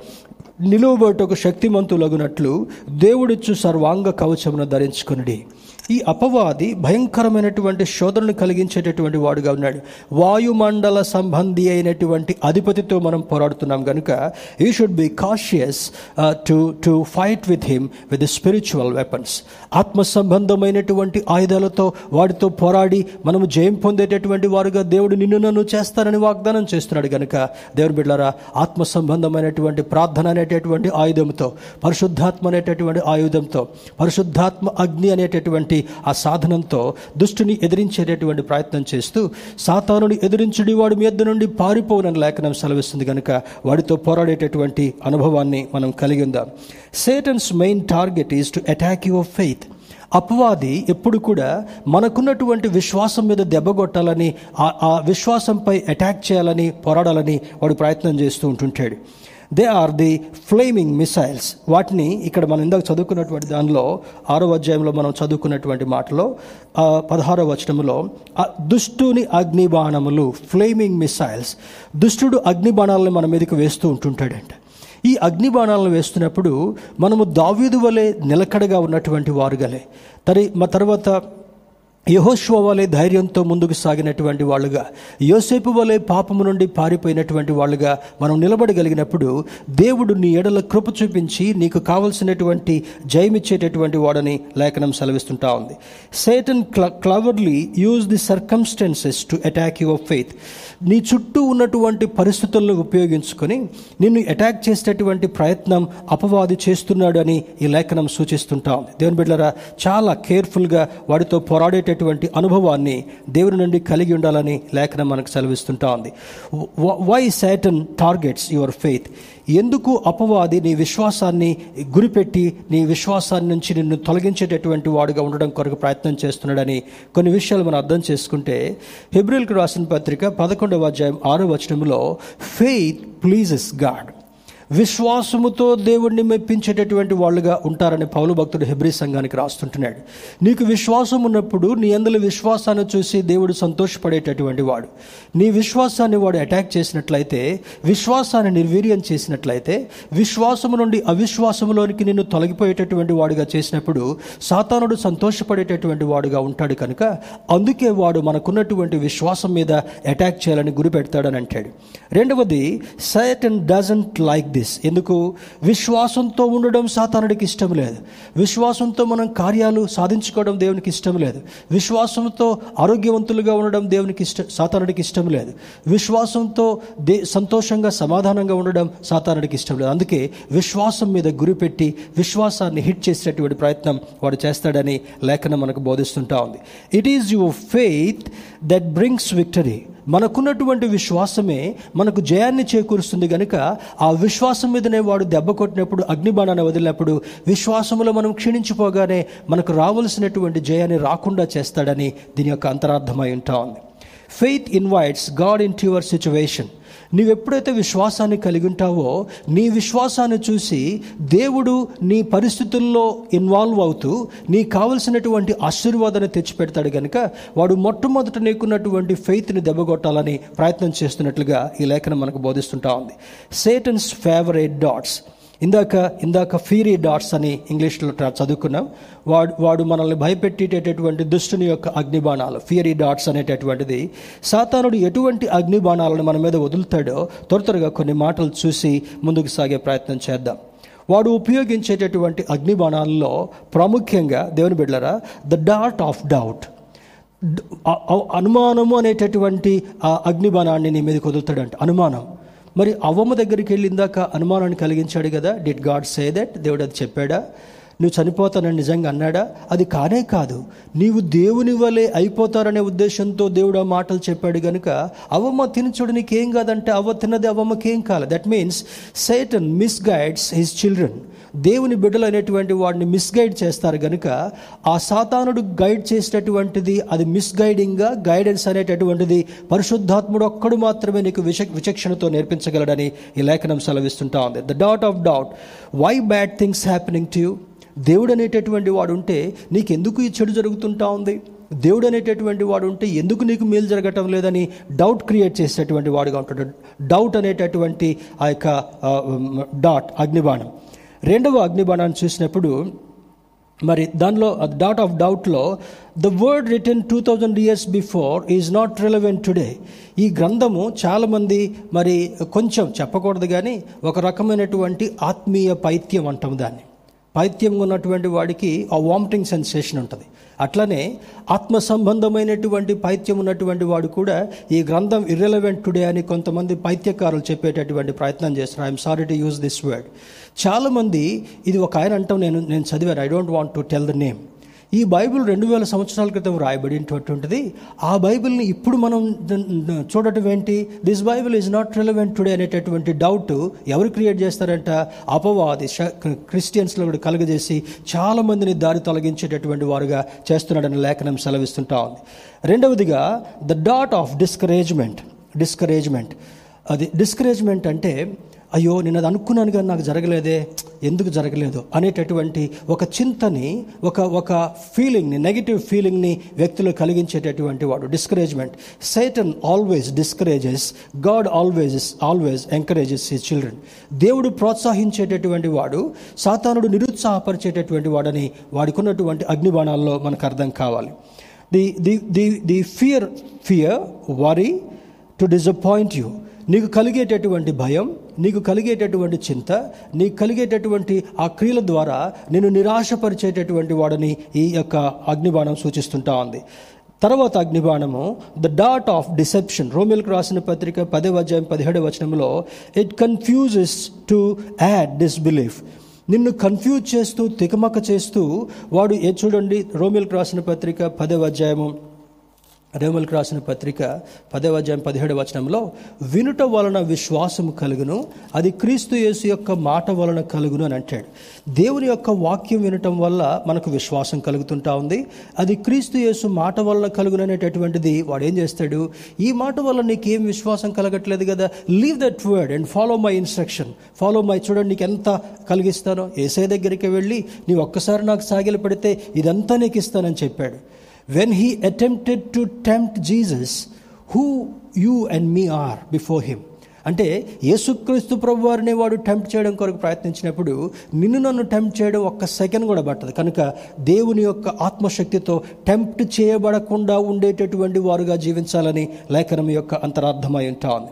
నిలువబోటకు శక్తిమంతులగునట్లు దేవుడిచ్చు సర్వాంగ కవచమును ధరించుకునుడి. ఈ అపవాది భయంకరమైనటువంటి శోధనను కలిగించేటటువంటి వాడుగా ఉన్నాడు. వాయుమండల సంబంధి అయినటువంటి అధిపతితో మనం పోరాడుతున్నాం కనుక you should be cautious to to fight with him with spiritual weapons ఆత్మ సంబంధమైనటువంటి ఆయుధాలతో వాడితో పోరాడి మనము జయం పొందేటటువంటి వారుగా దేవుడు నిన్ను నన్ను చేస్తానని వాగ్దానం చేస్తున్నాడు కనుక దేవుని బిడ్డారా ఆత్మ సంబంధమైనటువంటి ప్రార్థన అనేటటువంటి ఆయుధంతో పరిశుద్ధాత్మ అనేటటువంటి ఆయుధంతో పరిశుద్ధాత్మ అగ్ని అనేటటువంటి ఆ సాధనంతో దుష్టుని ఎదిరించేటటువంటి ప్రయత్నం చేస్తూ సాతానుని ఎదిరించుడి వాడు మీద నుండి పారిపోనని లేఖనం సెలవిస్తుంది కనుక వాడితో పోరాడేటటువంటి అనుభవాన్ని మనం కలిగి ఉందాం. Satan's main target is to attack your faith అపవాది ఎప్పుడు కూడా మనకున్నటువంటి విశ్వాసం మీద దెబ్బ కొట్టాలని ఆ విశ్వాసంపై అటాక్ చేయాలని పోరాడాలని వాడు ప్రయత్నం చేస్తూ ఉంటుంటాడు. They are the flaming missiles వాటిని ఇక్కడ మనం ఇందాక చదువుకున్నటువంటి దానిలో ఆరో అధ్యాయంలో మనం చదువుకున్నటువంటి మాటలో పదహారో వచనంలో దుష్టుని అగ్నిబాణములు ఫ్లేమింగ్ మిసైల్స్ దుష్టుడు అగ్నిబాణాలను మన మీదకి వేస్తూ ఉంటుంటాడంట. ఈ అగ్నిబాణాలను వేస్తున్నప్పుడు మనము దావీదు వలె నిలకడగా ఉన్నటువంటి వారుగలే తరి మా తర్వాత యహోశ్వ వలె ధైర్యంతో ముందుకు సాగినటువంటి వాళ్ళుగా యోసేపు వలె పాపము నుండి పారిపోయినటువంటి వాళ్ళుగా మనం నిలబడగలిగినప్పుడు దేవుడు నీ ఎడల కృప చూపించి నీకు కావలసినటువంటి జయమిచ్చేటటువంటి వాడని లేఖనం సెలవిస్తుంటా ఉంది. Satan cleverly use the circumstances to attack your faith నీ చుట్టూ ఉన్నటువంటి పరిస్థితులను ఉపయోగించుకొని నిన్ను అటాక్ చేసేటటువంటి ప్రయత్నం అపవాది చేస్తున్నాడు అని ఈ లేఖనం సూచిస్తుంటా ఉంది. దేవుని బిడ్డరా చాలా కేర్ఫుల్గా వాడితో పోరాడేటటువంటి అనుభవాన్ని దేవుని నుండి కలిగి ఉండాలని లేఖనం మనకు సెలవిస్తుంటా ఉంది. Why Satan targets your faith ఎందుకు అపవాది నీ విశ్వాసాన్ని గురిపెట్టి నీ విశ్వాసాన్ని నుంచి నిన్ను తొలగించేటటువంటి వాడుగా ఉండడం కొరకు ప్రయత్నం చేస్తున్నాడని కొన్ని విషయాలు మనం అర్థం చేసుకుంటే హిబ్రిల్కి రాసిన పత్రిక పదకొండవ అధ్యాయం ఆరో వచనంలో ఫెయిత్ ప్లీజెస్ గాడ్ విశ్వాసముతో దేవుణ్ణి మెప్పించేటటువంటి వాళ్ళుగా ఉంటారని పౌలు భక్తుడు హెబ్రి సంఘానికి రాస్తుంటున్నాడు. నీకు విశ్వాసం ఉన్నప్పుడు నీ అందులో విశ్వాసాన్ని చూసి దేవుడు సంతోషపడేటటువంటి వాడు. నీ విశ్వాసాన్ని వాడు అటాక్ చేసినట్లయితే విశ్వాసాన్ని నిర్వీర్యం చేసినట్లయితే విశ్వాసము నుండి అవిశ్వాసములోనికి నిన్ను తొలగిపోయేటటువంటి వాడుగా చేసినప్పుడు సాతానుడు సంతోషపడేటటువంటి వాడుగా ఉంటాడు కనుక అందుకే వాడు మనకున్నటువంటి విశ్వాసం మీద అటాక్ చేయాలని గురి పెడతాడని అంటాడు. రెండవది Satan doesn't like this ఎందుకు? విశ్వాసంతో ఉండడం సాతానుడికి ఇష్టం లేదు. విశ్వాసంతో మనం కార్యాలు సాధించుకోవడం దేవునికి ఇష్టం లేదు. విశ్వాసంతో ఆరోగ్యవంతులుగా ఉండడం దేవునికి ఇష్టం సాతానుడికి ఇష్టం లేదు. విశ్వాసంతో దే సంతోషంగా సమాధానంగా ఉండడం సాతానుడికి ఇష్టం లేదు. అందుకే విశ్వాసం మీద గురిపెట్టి విశ్వాసాన్ని హిట్ చేసేటటువంటి ప్రయత్నం వాడు చేస్తాడని లేఖనం మనకు బోధిస్తుంటా ఉంది. It is your faith that brings victory మనకున్నటువంటి విశ్వాసమే మనకు జయాన్ని చేకూరుస్తుంది కనుక ఆ విశ్వాసం మీదనే వాడు దెబ్బ కొట్టినప్పుడు అగ్నిబాణాన్ని వదిలినప్పుడు విశ్వాసములో మనం క్షీణించిపోగానే మనకు రావలసినటువంటి జయాన్ని రాకుండా చేస్తాడని దీని యొక్క అంతరార్థమై ఉంటా ఉంది. Faith invites God into your situation నీవు ఎప్పుడైతే విశ్వాసాన్ని కలిగి ఉంటావో నీ విశ్వాసాన్ని చూసి దేవుడు నీ పరిస్థితుల్లో ఇన్వాల్వ్ అవుతూ నీకు కావలసినటువంటి ఆశీర్వాదాన్ని తెచ్చిపెడతాడు కనుక వాడు మొట్టమొదట నీకున్నటువంటి ఫెయిత్ని దెబ్బగొట్టాలని ప్రయత్నం చేస్తున్నట్లుగా ఈ లేఖనం మనకు బోధిస్తుంటా ఉంది. సేటన్స్ ఫేవరెట్ డాట్స్ ఇందాక ఇందాక ఫీరీ డాట్స్ అని ఇంగ్లీష్లో చదువుకున్నాం. వాడు వాడు మనల్ని భయపెట్టేటటువంటి దుష్టుని యొక్క అగ్నిబాణాలు ఫియరీ డాట్స్ అనేటటువంటిది. సాతానుడు ఎటువంటి అగ్నిబాణాలను మన మీద వదులుతాడో త్వర త్వరగా కొన్ని మాటలు చూసి ముందుకు సాగే ప్రయత్నం చేద్దాం. వాడు ఉపయోగించేటటువంటి అగ్నిబాణాలలో ప్రాముఖ్యంగా దేవుని బిడ్డరా ద డాట్ ఆఫ్ డౌట్ అనుమానము అనేటటువంటి ఆ అగ్నిబాణాన్ని నీ మీద వదులుతాడంట. అనుమానం. మరి అవ్వమ్మ దగ్గరికి వెళ్ళిందాక అనుమానాన్ని కలిగించాడు కదా? డిడ్ గాడ్ సే దట్ దేవుడు అది చెప్పాడా? నువ్వు చనిపోతానని నిజంగా అన్నాడా? అది కానే కాదు. నీవు దేవుని వలె అయిపోతారనే ఉద్దేశంతో దేవుడు ఆ మాటలు చెప్పాడు కనుక అవ్వమ్మ తినచుడు నీకేం కాదంటే అవ్వ తిన్నది అవ్వమ్మకేం కాదు that means Satan misguides his children దేవుని బిడ్డలు అనేటువంటి వాడిని మిస్గైడ్ చేస్తారు కనుక ఆ సాతానుడు గైడ్ చేసేటటువంటిది అది మిస్గైడింగ్గా గైడెన్స్ అనేటటువంటిది పరిశుద్ధాత్ముడు ఒక్కడు మాత్రమే నీకు విచ విచక్షణతో నేర్పించగలడని ఈ లేఖనం సెలవిస్తుంటా ఉంది. The dot of doubt why bad things happening to you దేవుడు అనేటటువంటి వాడు ఉంటే నీకెందుకు ఈ చెడు జరుగుతుంటా ఉంది? దేవుడు అనేటటువంటి వాడు ఉంటే ఎందుకు నీకు మేలు జరగటం లేదని డౌట్ క్రియేట్ చేసేటటువంటి వాడుగా ఉంటాడు. డౌట్ అనేటటువంటి ఆ యొక్క డాట్ అగ్నిబాణం. రెండవ అగ్నిబాణాన్ని చూసినప్పుడు మరి దానిలో డాట్ of డౌట్లో the word written two thousand years before is not relevant today ఈ గ్రంథము చాలామంది మరి కొంచెం చెప్పకూడదు కానీ ఒక రకమైనటువంటి ఆత్మీయ పైత్యం అంటాం దాన్ని. పైత్యంగా ఉన్నటువంటి వాడికి ఆ వామిటింగ్ సెన్సేషన్ ఉంటుంది. అట్లనే ఆత్మ సంబంధమైనటువంటి పైత్యం ఉన్నటువంటి వాడు కూడా ఈ గ్రంథం ఇర్రెలవెంట్ టుడే అని కొంతమంది పైత్యకారులు చెప్పేటటువంటి ప్రయత్నం చేస్తున్నారు. I'm sorry to use this word చాలామంది ఇది ఒక ఆయన అంటాం నేను నేను చదివాను. I don't want to tell the name ఈ బైబిల్ రెండు వేల సంవత్సరాల క్రితం రాయబడినటువంటిది. ఆ బైబిల్ని ఇప్పుడు మనం చూడటం ఏంటి? This Bible is not relevant today అనేటటువంటి డౌట్ ఎవరు క్రియేట్ చేస్తారంట? అపవాది క్రిస్టియన్స్లో కూడా కలుగజేసి చాలా మందిని దారి తొలగించేటటువంటి వారుగా చేస్తున్నాడని లేఖనం సెలవిస్తుంటా ఉంది. రెండవదిగా ద డాట్ ఆఫ్ డిస్కరేజ్మెంట్ డిస్కరేజ్మెంట్ అది డిస్కరేజ్మెంట్ అంటే అయ్యో నేను అది అనుకున్నాను కానీ నాకు జరగలేదే. ఎందుకు జరగలేదు? అనేటటువంటి ఒక చింతని ఒక ఒక ఫీలింగ్ని నెగిటివ్ ఫీలింగ్ని వ్యక్తులు కలిగించేటటువంటి వాడు discouragement Satan always discourages God always always encourages ఈ చిల్డ్రన్ దేవుడు ప్రోత్సహించేటటువంటి వాడు సాతానుడు నిరుత్సాహపరిచేటటువంటి వాడని వాడుకున్నటువంటి అగ్నిబాణాల్లో మనకు అర్థం కావాలి. The the the the fear fear worry to disappoint you నీకు కలిగేటటువంటి భయం నీకు కలిగేటటువంటి చింత నీకు కలిగేటటువంటి ఆ క్రియల ద్వారా నేను నిరాశపరిచేటటువంటి వాడని ఈ యొక్క అగ్నిబాణం సూచిస్తుంటా ఉంది. తర్వాత అగ్నిబాణము ద డాట్ ఆఫ్ డిసెప్షన్ రోమిల్కి రాసిన పత్రిక పదే అధ్యాయం పదిహేడవ వచనంలో it confuses to add disbelief నిన్ను కన్ఫ్యూజ్ చేస్తూ తికమక చేస్తూ వాడు ఏ చూడండి రోమిల్కి రాసిన పత్రిక పదే అధ్యాయము రేమల్కి రాసిన పత్రిక పదవ అధ్యాయం పదిహేడు వచనంలో వినుట వలన విశ్వాసము కలుగును అది క్రీస్తు యేసు యొక్క మాట వలన కలుగును అని అంటాడు. దేవుని యొక్క వాక్యం వినటం వల్ల మనకు విశ్వాసం కలుగుతుంటా ఉంది. అది క్రీస్తు యేసు మాట వలన కలుగును అనేటటువంటిది వాడు ఏం చేస్తాడు? ఈ మాట వల్ల నీకేం విశ్వాసం కలగట్లేదు కదా? Leave that word and follow my instruction follow my చూడండి నీకు ఎంత కలిగిస్తానో. ఏసే దగ్గరికి వెళ్ళి నీ ఒక్కసారి నాకు సాగిలు పెడితే ఇదంతా నీకు ఇస్తానని చెప్పాడు. When he attempted to tempt Jesus, who you and me are before him. అంటే యేసుక్రీస్తు ప్రభు వారిని వాడు టెంప్ట్ చేయడం కొరకు ప్రయత్నించినప్పుడు నిన్ను నన్ను టెంప్ట్ చేయడం ఒక్క సెకండ్ కూడా పట్టదు. కనుక దేవుని యొక్క ఆత్మశక్తితో టెంప్ట్ చేయబడకుండా ఉండేటటువంటి వారుగా జీవించాలని లేఖనం యొక్క అంతరార్థమై ఉంటా. ఉంది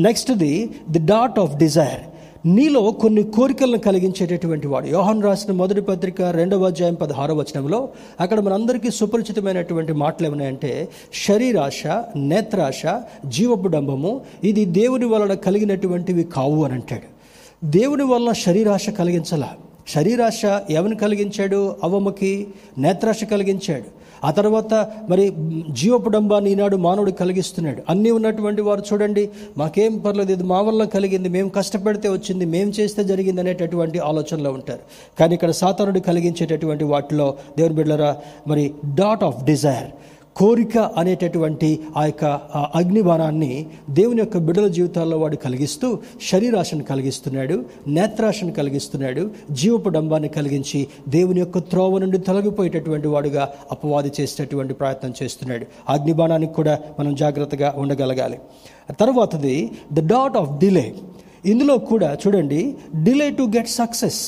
నెక్స్ట్ది ది డాట్ ఆఫ్ డిజైర్ నీలో కొన్ని కోరికలను కలిగించేటటువంటి వాడు. యోహన్ రాసిన మొదటి పత్రిక రెండవ అధ్యాయం పదహారవ వచనంలో అక్కడ మనందరికీ సుపరిచితమైనటువంటి మాటలు ఏమన్నాయంటే శరీరాశ నేత్రాశ జీవపుడంబము ఇది దేవుని వలన కలిగినటువంటివి కావు అని అంటాడు. దేవుని వలన శరీరాశ కలిగించాల? శరీరాశ ఎవరిని కలిగించాడు? అవమ్మకి నేత్రాశ కలిగించాడు. ఆ తర్వాత మరి జీవపుడంబాన్ని ఈనాడు మానవుడు కలిగిస్తున్నాడు. అన్నీ ఉన్నటువంటి వారు చూడండి మాకేం పర్లేదు ఇది మా వల్ల కలిగింది మేము కష్టపడితే వచ్చింది మేము చేస్తే జరిగింది అనేటటువంటి ఆలోచనలో ఉంటారు. కానీ ఇక్కడ సాతానుడు కలిగించేటటువంటి వాటిలో దేవుని బిడ్డలరా మరి డాట్ ఆఫ్ డిజైర్ కోరిక అనేటటువంటి ఆ యొక్క అగ్నిబాణాన్ని దేవుని యొక్క బిడ్డల జీవితాల్లో వాడు కలిగిస్తూ శరీరాశను కలిగిస్తున్నాడు నేత్రాశను కలిగిస్తున్నాడు జీవపు డంబాన్ని కలిగించి దేవుని యొక్క త్రోవ నుండి తొలగిపోయేటటువంటి వాడుగా అపవాది చేసేటటువంటి ప్రయత్నం చేస్తున్నాడు. అగ్నిబాణానికి కూడా మనం జాగ్రత్తగా ఉండగలగాలి. తర్వాతది ద డాట్ ఆఫ్ డిలే ఇందులో కూడా చూడండి డిలే టు గెట్ సక్సెస్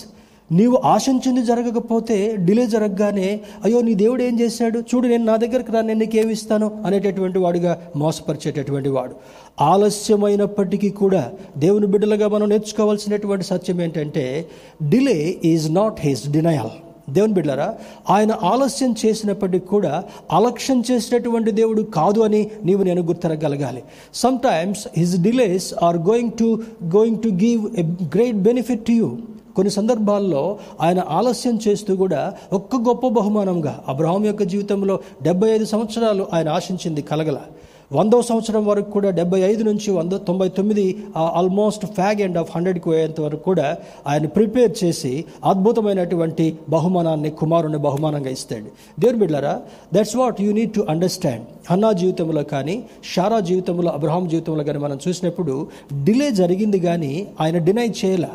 నీవు ఆశించింది జరగకపోతే డిలే జరగగానే అయ్యో నీ దేవుడు ఏం చేశాడు? చూడు నేను నా దగ్గరికి రా నేను నీకేమి ఇస్తాను? అనేటటువంటి వాడుగా మోసపరిచేటటువంటి వాడు. ఆలస్యమైనప్పటికీ కూడా దేవుని బిడ్డలుగా మనం నేర్చుకోవాల్సినటువంటి సత్యం ఏంటంటే delay is not his denial. దేవుని బిడ్డలారా ఆయన ఆలస్యం చేసినప్పటికీ కూడా అలక్ష్యం చేసినటువంటి దేవుడు కాదు అని నీవు నేను గుర్తరగలగాలి. Sometimes his delays are going to going to give a great benefit to you కొన్ని సందర్భాల్లో ఆయన ఆలస్యం చేస్తూ కూడా ఒక్క గొప్ప బహుమానంగా అబ్రహాం యొక్క జీవితంలో డెబ్బై ఐదు సంవత్సరాలు ఆయన ఆశించింది కలగల. వందో సంవత్సరం వరకు కూడా డెబ్బై ఐదు నుంచి వంద తొంభై తొమ్మిది ఆల్మోస్ట్ ఫ్యాగ్ ఎండ్ ఆఫ్ హండ్రెడ్కి పోయేంత వరకు కూడా ఆయన ప్రిపేర్ చేసి అద్భుతమైనటువంటి బహుమానాన్ని కుమారుని బహుమానంగా ఇస్తాడు. దేవుని బిడ్డారా that's what you need to understand Hannah జీవితంలో కానీ షారా జీవితంలో అబ్రహాం జీవితంలో కానీ మనం చూసినప్పుడు డిలే జరిగింది కానీ ఆయన డినై చేయలే.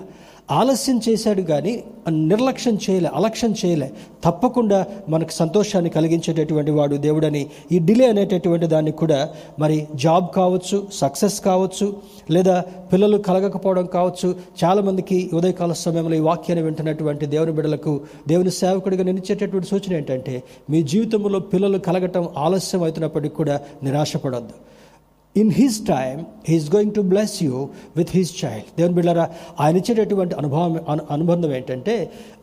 ఆలస్యం చేశాడు కానీ నిర్లక్ష్యం చేయలే అలక్ష్యం చేయలే. తప్పకుండా మనకు సంతోషాన్ని కలిగించేటటువంటి వాడు దేవుడని ఈ డిలే అనేటటువంటి దాన్ని కూడా మరి జాబ్ కావచ్చు సక్సెస్ కావచ్చు లేదా పిల్లలు కలగకపోవడం కావచ్చు చాలామందికి ఉదయకాల సమయంలో ఈ వాక్యాన్ని వింటున్నటువంటి దేవుని బిడ్డలకు దేవుని సేవకుడిగా నిలిచేటటువంటి సూచన ఏంటంటే మీ జీవితంలో పిల్లలు కలగటం ఆలస్యం అవుతున్నప్పటికీ కూడా నిరాశపడొద్దు. In his time he's going to bless you with his child దేవుని బిళ్ళారా ఆయన ఇచ్చేటటువంటి అనుభవం అను- అనుబంధం ఏంటంటే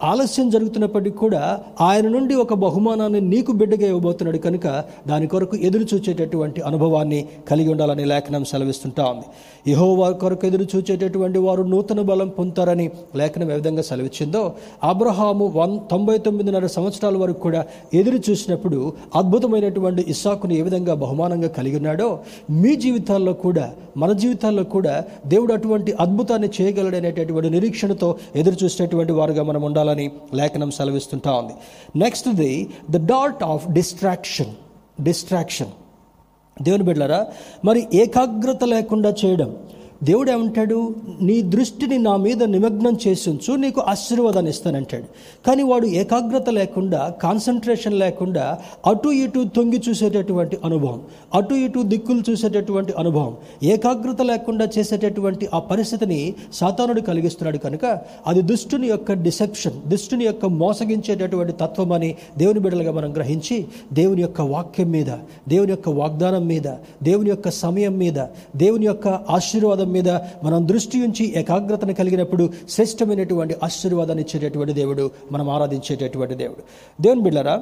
ఆలస్యం జరుగుతున్నప్పటికీ కూడా ఆయన నుండి ఒక బహుమానాన్ని నీకు బిడ్డగా ఇవ్వబోతున్నాడు కనుక దాని కొరకు ఎదురు చూచేటటువంటి అనుభవాన్ని కలిగి ఉండాలని లేఖనం సెలవిస్తుంటా ఉంది. యెహోవా కొరకు ఎదురు చూచేటటువంటి వారు నూతన బలం పొందుతారని లేఖనం ఏ విధంగా సెలవిచ్చిందో అబ్రహాము వన్ తొంభై తొమ్మిదిన్నర సంవత్సరాల వరకు కూడా ఎదురు చూసినప్పుడు అద్భుతమైనటువంటి ఇస్సాకును ఏ విధంగా బహుమానంగా కలిగి ఉన్నాడో మీ జీవితాల్లో కూడా మన జీవితాల్లో కూడా దేవుడు అటువంటి అద్భుతాన్ని చేయగలడనేటటువంటి నిరీక్షణతో ఎదురు చూసేటువంటి వారుగా మనం ఉండాలని లేఖనం సెలవిస్తుంటా ఉంది. నెక్స్ట్ది ద డాట్ ఆఫ్ డిస్ట్రాక్షన్ డిస్ట్రాక్షన్ దేవుని బిడ్డలారా మరి ఏకాగ్రత లేకుండా చేయడం దేవుడు ఏమంటాడు నీ దృష్టిని నా మీద నిమగ్నం చేసించు నీకు ఆశీర్వాదాన్ని ఇస్తానంటాడు. కానీ వాడు ఏకాగ్రత లేకుండా కాన్సన్ట్రేషన్ లేకుండా అటు ఇటు తొంగి చూసేటటువంటి అనుభవం అటు ఇటు దిక్కులు చూసేటటువంటి అనుభవం ఏకాగ్రత లేకుండా చేసేటటువంటి ఆ పరిస్థితిని సాతానుడు కలిగిస్తున్నాడు కనుక అది దుష్టుని యొక్క డిసెప్షన్ దుష్టుని యొక్క మోసగించేటటువంటి తత్వం అని దేవుని బిడ్డలుగా మనం గ్రహించి దేవుని యొక్క వాక్యం మీద దేవుని యొక్క వాగ్దానం మీద దేవుని యొక్క సమయం మీద దేవుని యొక్క ఆశీర్వాదం మీద మనం దృష్టి ఉంచి ఏకాగ్రతను కలిగినప్పుడు శ్రేష్టమైనటువంటి ఆశీర్వాదాన్ని ఇచ్చేటటువంటి దేవుడు మనం ఆరాధించేటటువంటి దేవుడు. దేవుని బిళ్ళరా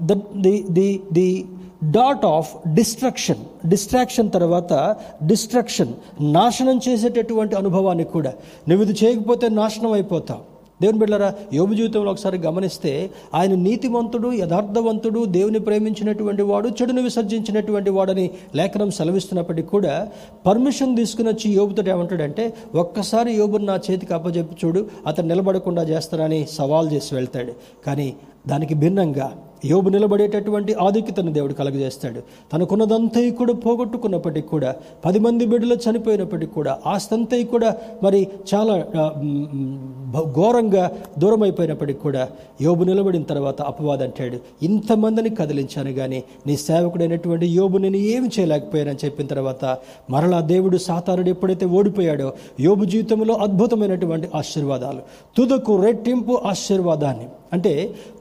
ద ది ది ది డాట్ ఆఫ్ డిస్ట్రక్షన్ డిస్ట్రాక్షన్ తర్వాత డిస్ట్రక్షన్ నాశనం చేసేటటువంటి అనుభవానికి కూడా. నువ్వు ఇది చేయకపోతే నాశనం అయిపోతావు. దేవుని బిడ్డరా యోబు జీవితంలో ఒకసారి గమనిస్తే ఆయన నీతివంతుడు యథార్థవంతుడు దేవుని ప్రేమించినటువంటి వాడు చెడును విసర్జించినటువంటి వాడని లేఖనం సెలవిస్తున్నప్పటికీ కూడా పర్మిషన్ తీసుకుని వచ్చి యోబుతో ఏమంటాడంటే ఒక్కసారి యోబుని నా చేతికి అప్పజెప్పి చూడు అతను నిలబడకుండా చేస్తానని సవాల్ చేసి వెళ్తాడు. కానీ దానికి భిన్నంగా యోబు నిలబడేటటువంటి ఆధిక్యతను దేవుడు కలగజేస్తాడు. తనకున్నదంతా కూడా పోగొట్టుకున్నప్పటికీ కూడా పది మంది బిడ్డలు చనిపోయినప్పటికీ కూడా ఆస్తంతా కూడా మరి చాలా భ- ఘోరంగా దూరం అయిపోయినప్పటికీ కూడా యోబు నిలబడిన తర్వాత అపవాదం అంటాడు ఇంతమందిని కదిలించాను కానీ నీ సేవకుడైనటువంటి యోబు నేను ఏమి చేయలేకపోయానని చెప్పిన తర్వాత మరలా దేవుడు సాతానుడు ఎప్పుడైతే ఓడిపోయాడో యోబు జీవితంలో అద్భుతమైనటువంటి ఆశీర్వాదాలు తుదకు రెట్టింపు ఆశీర్వాదాన్ని అంటే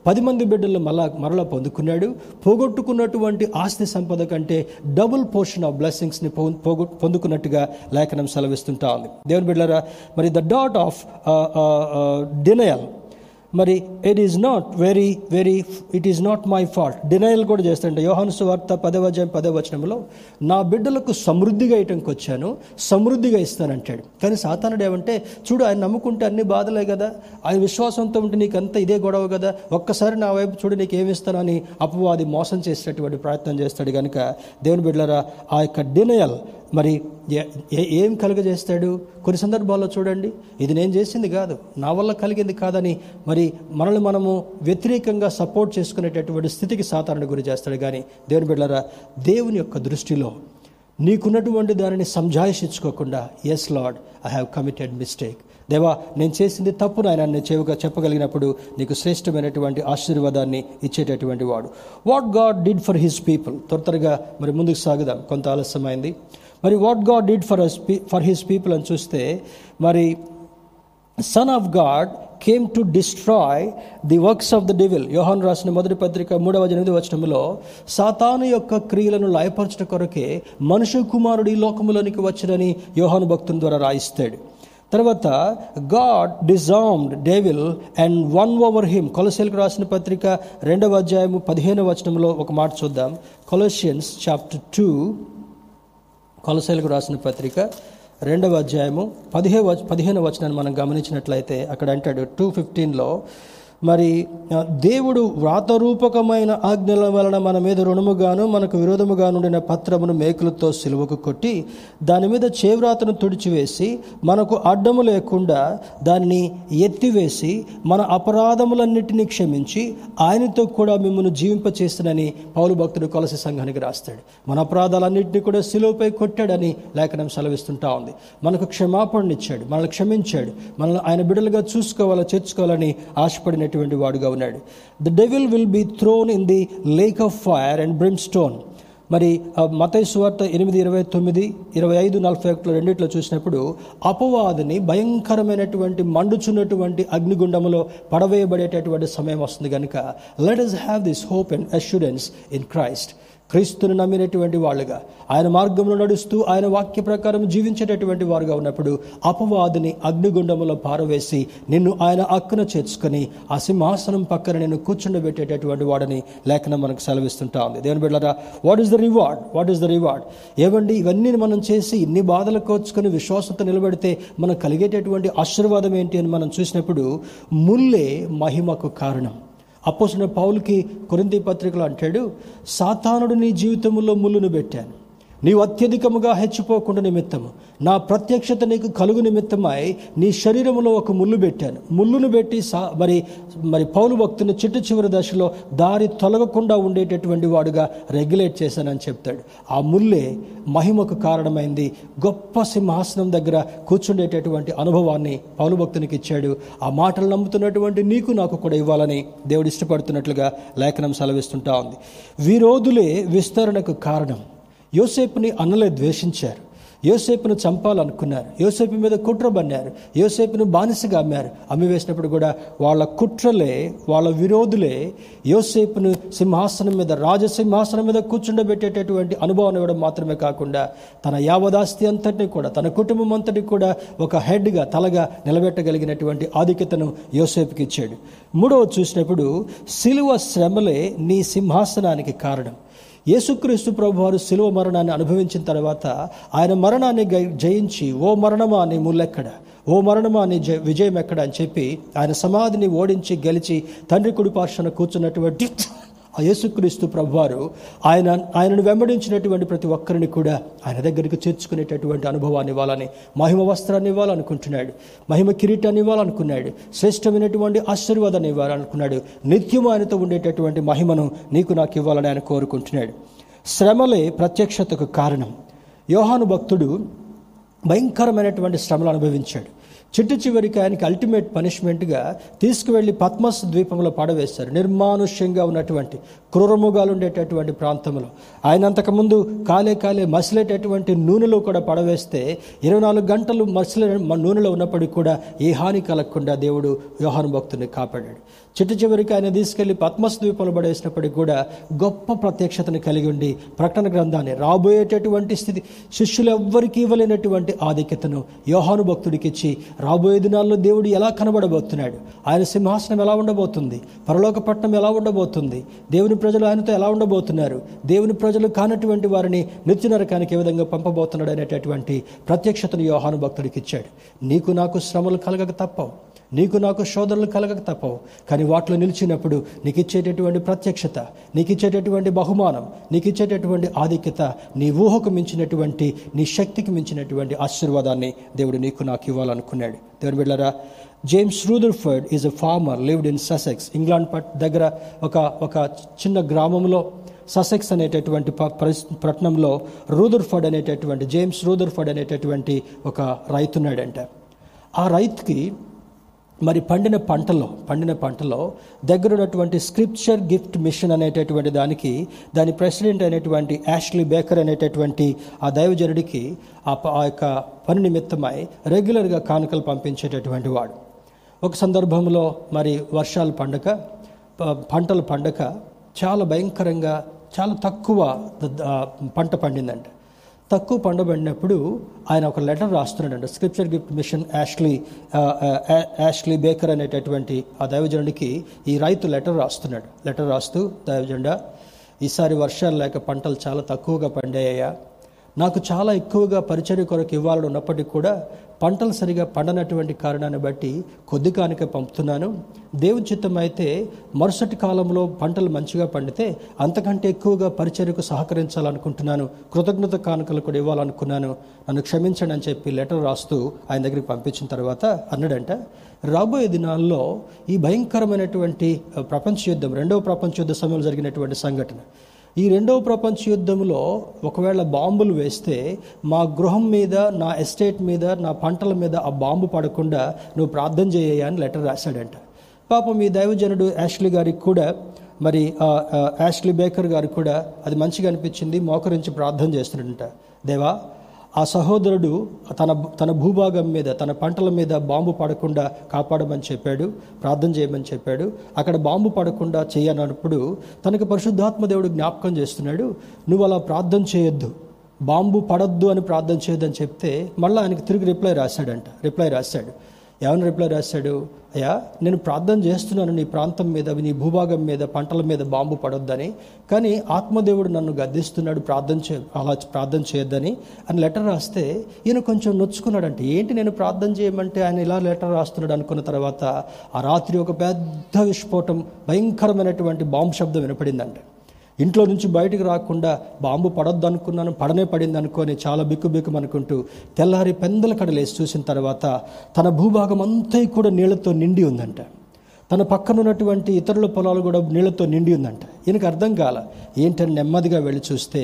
పది మంది బిడ్డలు మళ్ళా మరలా పొందుకున్నాడు. పోగొట్టుకున్నటువంటి ఆస్తి సంపద కంటే డబుల్ పోర్షన్ ఆఫ్ బ్లెస్సింగ్స్ని పోగొ పొందుకున్నట్టుగా లేఖనం సెలవిస్తుంటా ఉంది. దేవుని బిడ్డలారా మరి ద డాట్ ఆఫ్ డినయల్ మరి it is not very very it is not my fault denial కూడా చేస్తాడంట యోహాను సువార్త పదవజయం పదవచనంలో నా బిడ్డలకు సమృద్ధిగా ఇయటంకి వచ్చాను సమృద్ధిగా ఇస్తానంటాడు. కానీ సాతానుడు ఏమంటే చూడు ఆయన నమ్ముకుంటే అన్ని బాధలే కదా ఆయన విశ్వాసంతో ఉంటే నీకు ఇదే గొడవ కదా ఒక్కసారి నా వైపు చూడు నీకు ఏమిస్తానని అపవాది మోసం చేసేటటువంటి ప్రయత్నం చేస్తాడు కనుక దేవుని బిడ్డలరా ఆ యొక్క డినయల్ మరి ఏ- ఏం కలుగజేస్తాడు? కొన్ని సందర్భాల్లో చూడండి ఇది నేను చేసింది కాదు నా వల్ల కలిగింది కాదని మరి మనల్ని మనము వ్యతిరేకంగా సపోర్ట్ చేసుకునేటటువంటి స్థితికి సాధారణ గురి చేస్తాడు. కానీ దేవుని బిడ్డలారా దేవుని యొక్క దృష్టిలో నీకున్నటువంటి దానిని సంజాయిషించుకోకుండా yes Lord I have committed mistake దేవా నేను చేసింది తప్పు నాయన నేను చెవుగా చెప్పగలిగినప్పుడు నీకు శ్రేష్టమైనటువంటి ఆశీర్వాదాన్ని ఇచ్చేటటువంటి వాడు. What God did for his people త్వర త్వరగా మరి ముందుకు సాగుదాం. కొంత ఆలస్యమైంది. మరి what God did for us for his people అని చూస్తే మరి son of God came to destroy the works of the devil యోహాన్ రాసిన మొదటి పత్రిక మూడవ ఎనిమిది వచనంలో సాతాను యొక్క క్రియలను లయపరచడం కొరకే మనుషు కుమారుడు ఈ లోకంలోనికి వచ్చడని యోహాను భక్తుని ద్వారా రాయిస్తాడు. తర్వాత god disarmed devil and won over him కొలసేలకు రాసిన పత్రిక రెండవ అధ్యాయము పదిహేనవ వచనంలో ఒక మాట చూద్దాం. కొలసియన్స్ చాప్టర్ టూ కొలసైలకు రాసిన పత్రిక రెండవ అధ్యాయము పదిహే పదిహేను వచనాన్ని మనం గమనించినట్లయితే అక్కడ అంటాడు టూ ఫిఫ్టీన్లో మరి దేవుడు వ్రాతరూపకమైన ఆజ్ఞల వలన మన మీద రుణముగాను మనకు విరోధముగా నుండిన పత్రమును మేకులతో సిలువకు కొట్టి దాని మీద చేవ్రాతను తుడిచివేసి మనకు అడ్డము లేకుండా దాన్ని ఎత్తివేసి మన అపరాధములన్నిటినీ క్షమించి ఆయనతో కూడా మిమ్మల్ని జీవింపచేస్తునని పౌలు భక్తుడు కొలసి సంఘానికి రాస్తాడు. మన అపరాధాలన్నింటినీ కూడా సిలువపై కొట్టాడని లేఖనం సెలవిస్తుంటా ఉంది. మనకు క్షమాపణనిచ్చాడు మనల్ని క్షమించాడు మనల్ని ఆయన బిడ్డలుగా చూసుకోవాలో చేర్చుకోవాలని ఆశపడినట్టు ఆశపడినటువంటి వాడుగా ఉన్నాడు. The devil will be thrown in the lake of fire and brimstone మరి మతైశ్వార్త ఎనిమిది ఇరవై తొమ్మిది ఇరవై ఐదు నలభై ఒకటిలో రెండిట్లో చూసినప్పుడు అపవాదిని భయంకరమైనటువంటి మండుచున్నటువంటి అగ్నిగుండములో పడవేయబడేటటువంటి సమయం వస్తుంది కనుక let us have this hope and assurance in Christ క్రీస్తును నమ్మినటువంటి వాళ్ళుగా ఆయన మార్గంలో నడుస్తూ ఆయన వాక్య ప్రకారం జీవించేటటువంటి వారుగా ఉన్నప్పుడు అపవాదిని అగ్నిగుండములో పారవేసి నిన్ను ఆయన అక్కున చేర్చుకొని ఆ సింహాసనం పక్కన నిన్ను కూర్చుండబెట్టేటటువంటి వాడని లేఖనం మనకు సెలవిస్తుంటా ఉంది. దేవుని బిడ్డరా what is the reward what is the reward ఏమండి ఇవన్నీ మనం చేసి ఇన్ని బాధలు కోర్చుకొని విశ్వాసంతో నిలబెడితే మనం కలిగేటటువంటి ఆశీర్వాదం ఏంటి అని మనం చూసినప్పుడు ముల్లే మహిమకు కారణం. అపోసిన పౌలకి కొరింది పత్రికలో అంటాడు సాతానుడు నీ జీవితంలో ముళ్ళును పెట్టాను. నీవు అత్యధికముగా హెచ్చిపోకుండా నిమిత్తము. నా ప్రత్యక్షత నీకు కలుగు నిమిత్తమై నీ శరీరంలో ఒక ముళ్ళు పెట్టాను. ముళ్ళును పెట్టి సా మరి మరి పౌలు భక్తుని చిట్టు చివరి దశలో దారి తొలగకుండా ఉండేటటువంటి వాడుగా రెగ్యులేట్ చేశానని చెప్తాడు. ఆ ముల్లే మహిమకు కారణమైంది. గొప్ప సింహాసనం దగ్గర కూర్చుండేటటువంటి అనుభవాన్ని పౌలు భక్తునికి ఇచ్చాడు. ఆ మాటలు నమ్ముతున్నటువంటి నీకు నాకు కూడా ఇవ్వాలని దేవుడు ఇష్టపడుతున్నట్లుగా లేఖనం సెలవిస్తుంటా ఉంది. విరోధులే విస్తరణకు కారణం. యోసేపుని అన్నలే ద్వేషించారు. యోసేపును చంపాలనుకున్నారు. యోసేపు మీద కుట్ర బన్నారు. యోసేపును బానిసగా అమ్మారు. అమ్మి వేసినప్పుడు కూడా వాళ్ళ కుట్రలే వాళ్ళ విరోధులే యోసేపును సింహాసనం మీద రాజసింహాసనం మీద కూర్చుండబెట్టేటటువంటి అనుభవం ఇవ్వడం మాత్రమే కాకుండా తన యావదాస్తి అంతటిని కూడా తన కుటుంబం అంతటి కూడా ఒక హెడ్గా తలగా నిలబెట్టగలిగినటువంటి ఆధిక్యతను యోసేపుకి ఇచ్చాడు. మూడవ చూసినప్పుడు సిలువ శ్రమలే నీ సింహాసనానికి కారణం. యేసుక్రీస్తు ప్రభు వారు శిలువ మరణాన్ని అనుభవించిన తర్వాత ఆయన మరణాన్ని జయించి ఓ మరణమా నీ ముల్లెక్కడ? ఓ మరణమా నీ జ విజయం ఎక్కడ అని చెప్పి ఆయన సమాధిని ఓడించి గెలిచి తండ్రి కుడి పార్శ్వన కూర్చున్నటువంటి ఆ యేసుక్రీస్తు ప్రభువారు ఆయన ఆయనను వెంబడించినటువంటి ప్రతి ఒక్కరిని కూడా ఆయన దగ్గరికి చేర్చుకునేటటువంటి అనుభవాన్ని ఇవ్వాలని మహిమ వస్త్రాన్ని ఇవ్వాలనుకుంటున్నాడు. మహిమ కిరీటాన్ని ఇవ్వాలనుకున్నాడు. శ్రేష్టమైనటువంటి ఆశీర్వాదాన్ని ఇవ్వాలనుకున్నాడు. నిత్యం ఆయనతో ఉండేటటువంటి మహిమను నీకు నాకు ఇవ్వాలని ఆయన కోరుకుంటున్నాడు. శ్రమలే ప్రత్యక్షతకు కారణం. యోహాను భక్తుడు భయంకరమైనటువంటి శ్రమలు అనుభవించాడు. చిట్టు చివరికి ఆయనకి అల్టిమేట్ పనిష్మెంట్గా తీసుకువెళ్ళి పద్మస్ ద్వీపంలో పడవేశారు. నిర్మానుష్యంగా ఉన్నటువంటి క్రూరముగాలు ఉండేటటువంటి ప్రాంతంలో. ఆయన అంతకుముందు కాలే కాలే మసిలేటటువంటి నూనెలో కూడా పడవేస్తే ఇరవై నాలుగు గంటలు మసిలే నూనెలో ఉన్నప్పటికీ కూడా ఏ హాని కలగకుండా దేవుడు యోహాను భక్తుని కాపాడాడు. చిట్టు చివరికి ఆయన తీసుకెళ్ళి పద్మస్ ద్వీపంలో పడేసినప్పటికీ కూడా గొప్ప ప్రత్యక్షతను కలిగి ఉండి ప్రకటన గ్రంథాన్ని రాబోయేటటువంటి స్థితి శిష్యులు ఎవ్వరికి ఇవ్వలేనటువంటి ఆధిక్యతను యోహాను భక్తుడికి ఇచ్చి రాబోయే దినాల్లో దేవుడు ఎలా కనబడబోతున్నాడు? ఆయన సింహాసనం ఎలా ఉండబోతుంది? పరలోక పట్టణం ఎలా ఉండబోతుంది? దేవుని ప్రజలు ఆయనతో ఎలా ఉండబోతున్నారు? దేవుని ప్రజలు కానటువంటి వారిని నిత్య నరకానికి ఏ విధంగా పంపబోతున్నాడు అనేటటువంటి ప్రత్యక్షతను యోహాను భక్తుడికి ఇచ్చాడు. నీకు నాకు శ్రమలు కలగక తప్పవు. నీకు నాకు శోధనలు కలగక తప్పవు. కానీ వాటిలో నిలిచినప్పుడు నీకు ఇచ్చేటటువంటి ప్రత్యక్షత నీకు ఇచ్చేటటువంటి బహుమానం నీకు ఇచ్చేటటువంటి ఆధిక్యత నీ ఊహకు మించినటువంటి నీ శక్తికి మించినటువంటి ఆశీర్వాదాన్ని దేవుడు నీకు నాకు ఇవ్వాలనుకున్నాడు. దేవుని బిళ్ళరా James Rutherford is a farmer lived in Sussex England పట్ దగ్గర ఒక ఒక చిన్న గ్రామంలో ససెక్స్ అనేటటువంటి ప- పరిస్- పట్టణంలో రూదర్ఫర్డ్ అనేటటువంటి జేమ్స్ రూదర్ఫర్డ్ అనేటటువంటి ఒక రైతున్నాడంట. ఆ రైతుకి మరి పండిన పంటలో పండిన పంటలో దగ్గర ఉన్నటువంటి స్క్రిప్చర్ గిఫ్ట్ మిషన్ అనేటటువంటి దానికి దాని ప్రెసిడెంట్ అనేటువంటి యాష్లీ బేకర్ అనేటటువంటి ఆ దైవజనుడికి ఆ ప- ఆ యొక్క పని నిమిత్తమై రెగ్యులర్గా కానుకలు పంపించేటటువంటి వాడు. ఒక సందర్భంలో మరి వర్షాలు పండక పంటలు పండక చాలా భయంకరంగా చాలా తక్కువ పంట పండిందంట. తక్కువ పండబడినప్పుడు ఆయన ఒక లెటర్ రాస్తున్నాడంట. స్క్రిప్చర్ గిఫ్ట్ మిషన్ యాష్లీ యా- యాష్లీ బేకర్ అనేటటువంటి ఆ దైవజనుడికి ఈ రైతు లెటర్ రాస్తున్నాడు. లెటర్ రాస్తూ దైవజెండ ఈసారి వర్షాలు లేక పంటలు చాలా తక్కువగా పండాయ్యా. నాకు చాలా ఎక్కువగా పరిచర్య కొరకు ఇవ్వాలని ఉన్నప్పటికీ కూడా పంటలు సరిగా పండనటువంటి కారణాన్ని బట్టి కొద్ది కానుక పంపుతున్నాను. దేవుని చిత్తం అయితే మరుసటి కాలంలో పంటలు మంచిగా పండితే అంతకంటే ఎక్కువగా పరిచర్యకు సహకరించాలనుకుంటున్నాను. కృతజ్ఞత కానుకలు కూడా ఇవ్వాలనుకున్నాను. నన్ను క్షమించండి అని చెప్పి లెటర్ రాస్తూ ఆయన దగ్గరికి పంపించిన తర్వాత అన్నాడంట రాబోయే దినాల్లో ఈ భయంకరమైనటువంటి ప్రపంచ యుద్ధం రెండవ ప్రపంచ యుద్ధ సమయంలో జరిగినటువంటి సంఘటన ఈ రెండవ ప్రపంచ యుద్ధంలో ఒకవేళ బాంబులు వేస్తే మా గృహం మీద నా ఎస్టేట్ మీద నా పంటల మీద ఆ బాంబు పడకుండా నువ్వు ప్రార్థన చేయ అని లెటర్ రాశాడంట. పాపం ఈ దైవజనుడు యాష్లీ గారికి కూడా మరి యాష్లీ బేకర్ గారు కూడా అది మంచిగా అనిపించింది మోకరించి ప్రార్థన చేస్తున్నాడంట. దేవా ఆ సహోదరుడు తన తన భూభాగం మీద తన పంటల మీద బాంబు పడకుండా కాపాడమని చెప్పాడు ప్రార్థన చేయమని చెప్పాడు. అక్కడ బాంబు పడకుండా చేయనప్పుడు తనకు పరిశుద్ధాత్మ దేవుడు జ్ఞాపకం చేస్తున్నాడు నువ్వు అలా ప్రార్థన చేయొద్దు. బాంబు పడద్దు అని ప్రార్థన చేయొద్దని చెప్తే మళ్ళీ ఆయనకు తిరిగి రిప్లై రాశాడంట రిప్లై రాశాడు. ఏమని రిప్లై రాశాడు? అయ్యా నేను ప్రార్థన చేస్తున్నాను నీ ప్రాంతం మీద నీ భూభాగం మీద పంటల మీద బాంబు పడొద్దని కానీ ఆత్మదేవుడు నన్ను గద్దిస్తున్నాడు ప్రార్థన చే అలా ప్రార్థన చేయొద్దని అని లెటర్ రాస్తే ఈయన కొంచెం నొచ్చుకున్నాడంటే ఏంటి నేను ప్రార్థన చేయమంటే ఆయన ఇలా లెటర్ రాస్తున్నాడు అనుకున్న తర్వాత ఆ రాత్రి ఒక పెద్ద విస్ఫోటం భయంకరమైనటువంటి బాంబు శబ్దం వినపడిందంట. ఇంట్లో నుంచి బయటకు రాకుండా బాంబు పడొద్దు అనుకున్నాను పడనే పడింది అనుకొని చాలా బిక్కుబిక్కుమనుకుంటూ అనుకుంటూ తెల్లారి పెందల కడలేసి చూసిన తర్వాత తన భూభాగం అంతా కూడా నీళ్ళతో నిండి ఉందంట. తన పక్కన ఉన్నటువంటి ఇతరుల పొలాలు కూడా నీళ్ళతో నిండి ఉందంట. ఈయనకు అర్థం కాల ఏంటని నెమ్మదిగా వెళ్ళి చూస్తే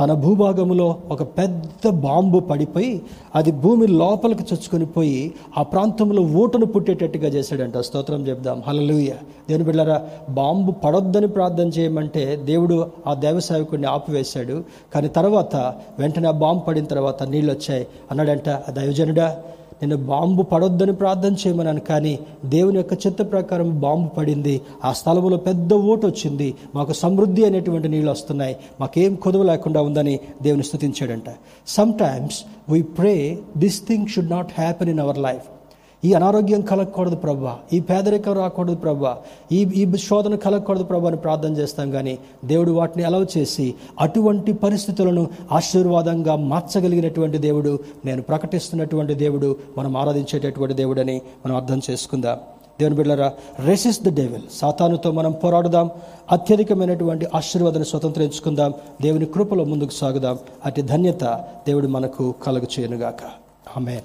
తన భూభాగంలో ఒక పెద్ద బాంబు పడిపోయి అది భూమి లోపలికి చొచ్చుకొని పోయి ఆ ప్రాంతంలో ఓటును పుట్టేటట్టుగా చేశాడంట. స్తోత్రం చెప్దాం. హలలుయ దేవుని బిళ్ళరా బాంబు పడొద్దని ప్రార్థన చేయమంటే దేవుడు ఆ దైవసేవకుడిని ఆపివేశాడు. కానీ తర్వాత వెంటనే ఆ బాంబు పడిన తర్వాత నీళ్ళు వచ్చాయి అన్నాడంట ఆ దైవజనుడా నేను బాంబు పడొద్దని ప్రార్థన చేయమన్నాను కానీ దేవుని యొక్క చిత్త ప్రకారం బాంబు పడింది. ఆ స్థలంలో పెద్ద ఓటు వచ్చింది. మాకు సమృద్ధి అనేటువంటి నీళ్ళు వస్తున్నాయి. మాకేం కొదవ లేకుండా ఉందని దేవుని స్థుతించాడంట. Sometimes we pray this thing should not happen in our life ఈ అనారోగ్యం కలగకూడదు ప్రభా. ఈ పేదరికం రాకూడదు ప్రభా. ఈ ఈ శోధన కలగకూడదు ప్రభా అని ప్రార్థన చేస్తాం కానీ దేవుడు వాటిని అలవ్ చేసి అటువంటి పరిస్థితులను ఆశీర్వాదంగా మార్చగలిగినటువంటి దేవుడు నేను ప్రకటిస్తున్నటువంటి దేవుడు మనం ఆరాధించేటటువంటి దేవుడని మనం అర్థం చేసుకుందాం. దేవుని బిడ్డరా రెసిస్ ద డెవిల్ సాతానుతో మనం పోరాడుదాం. అత్యధికమైనటువంటి ఆశీర్వాదాన్ని స్వతంత్రించుకుందాం దేవుని కృపలో ముందుకు సాగుదాం. అటు ధన్యత దేవుడు మనకు కలుగు చేయనుగాక. ఆమె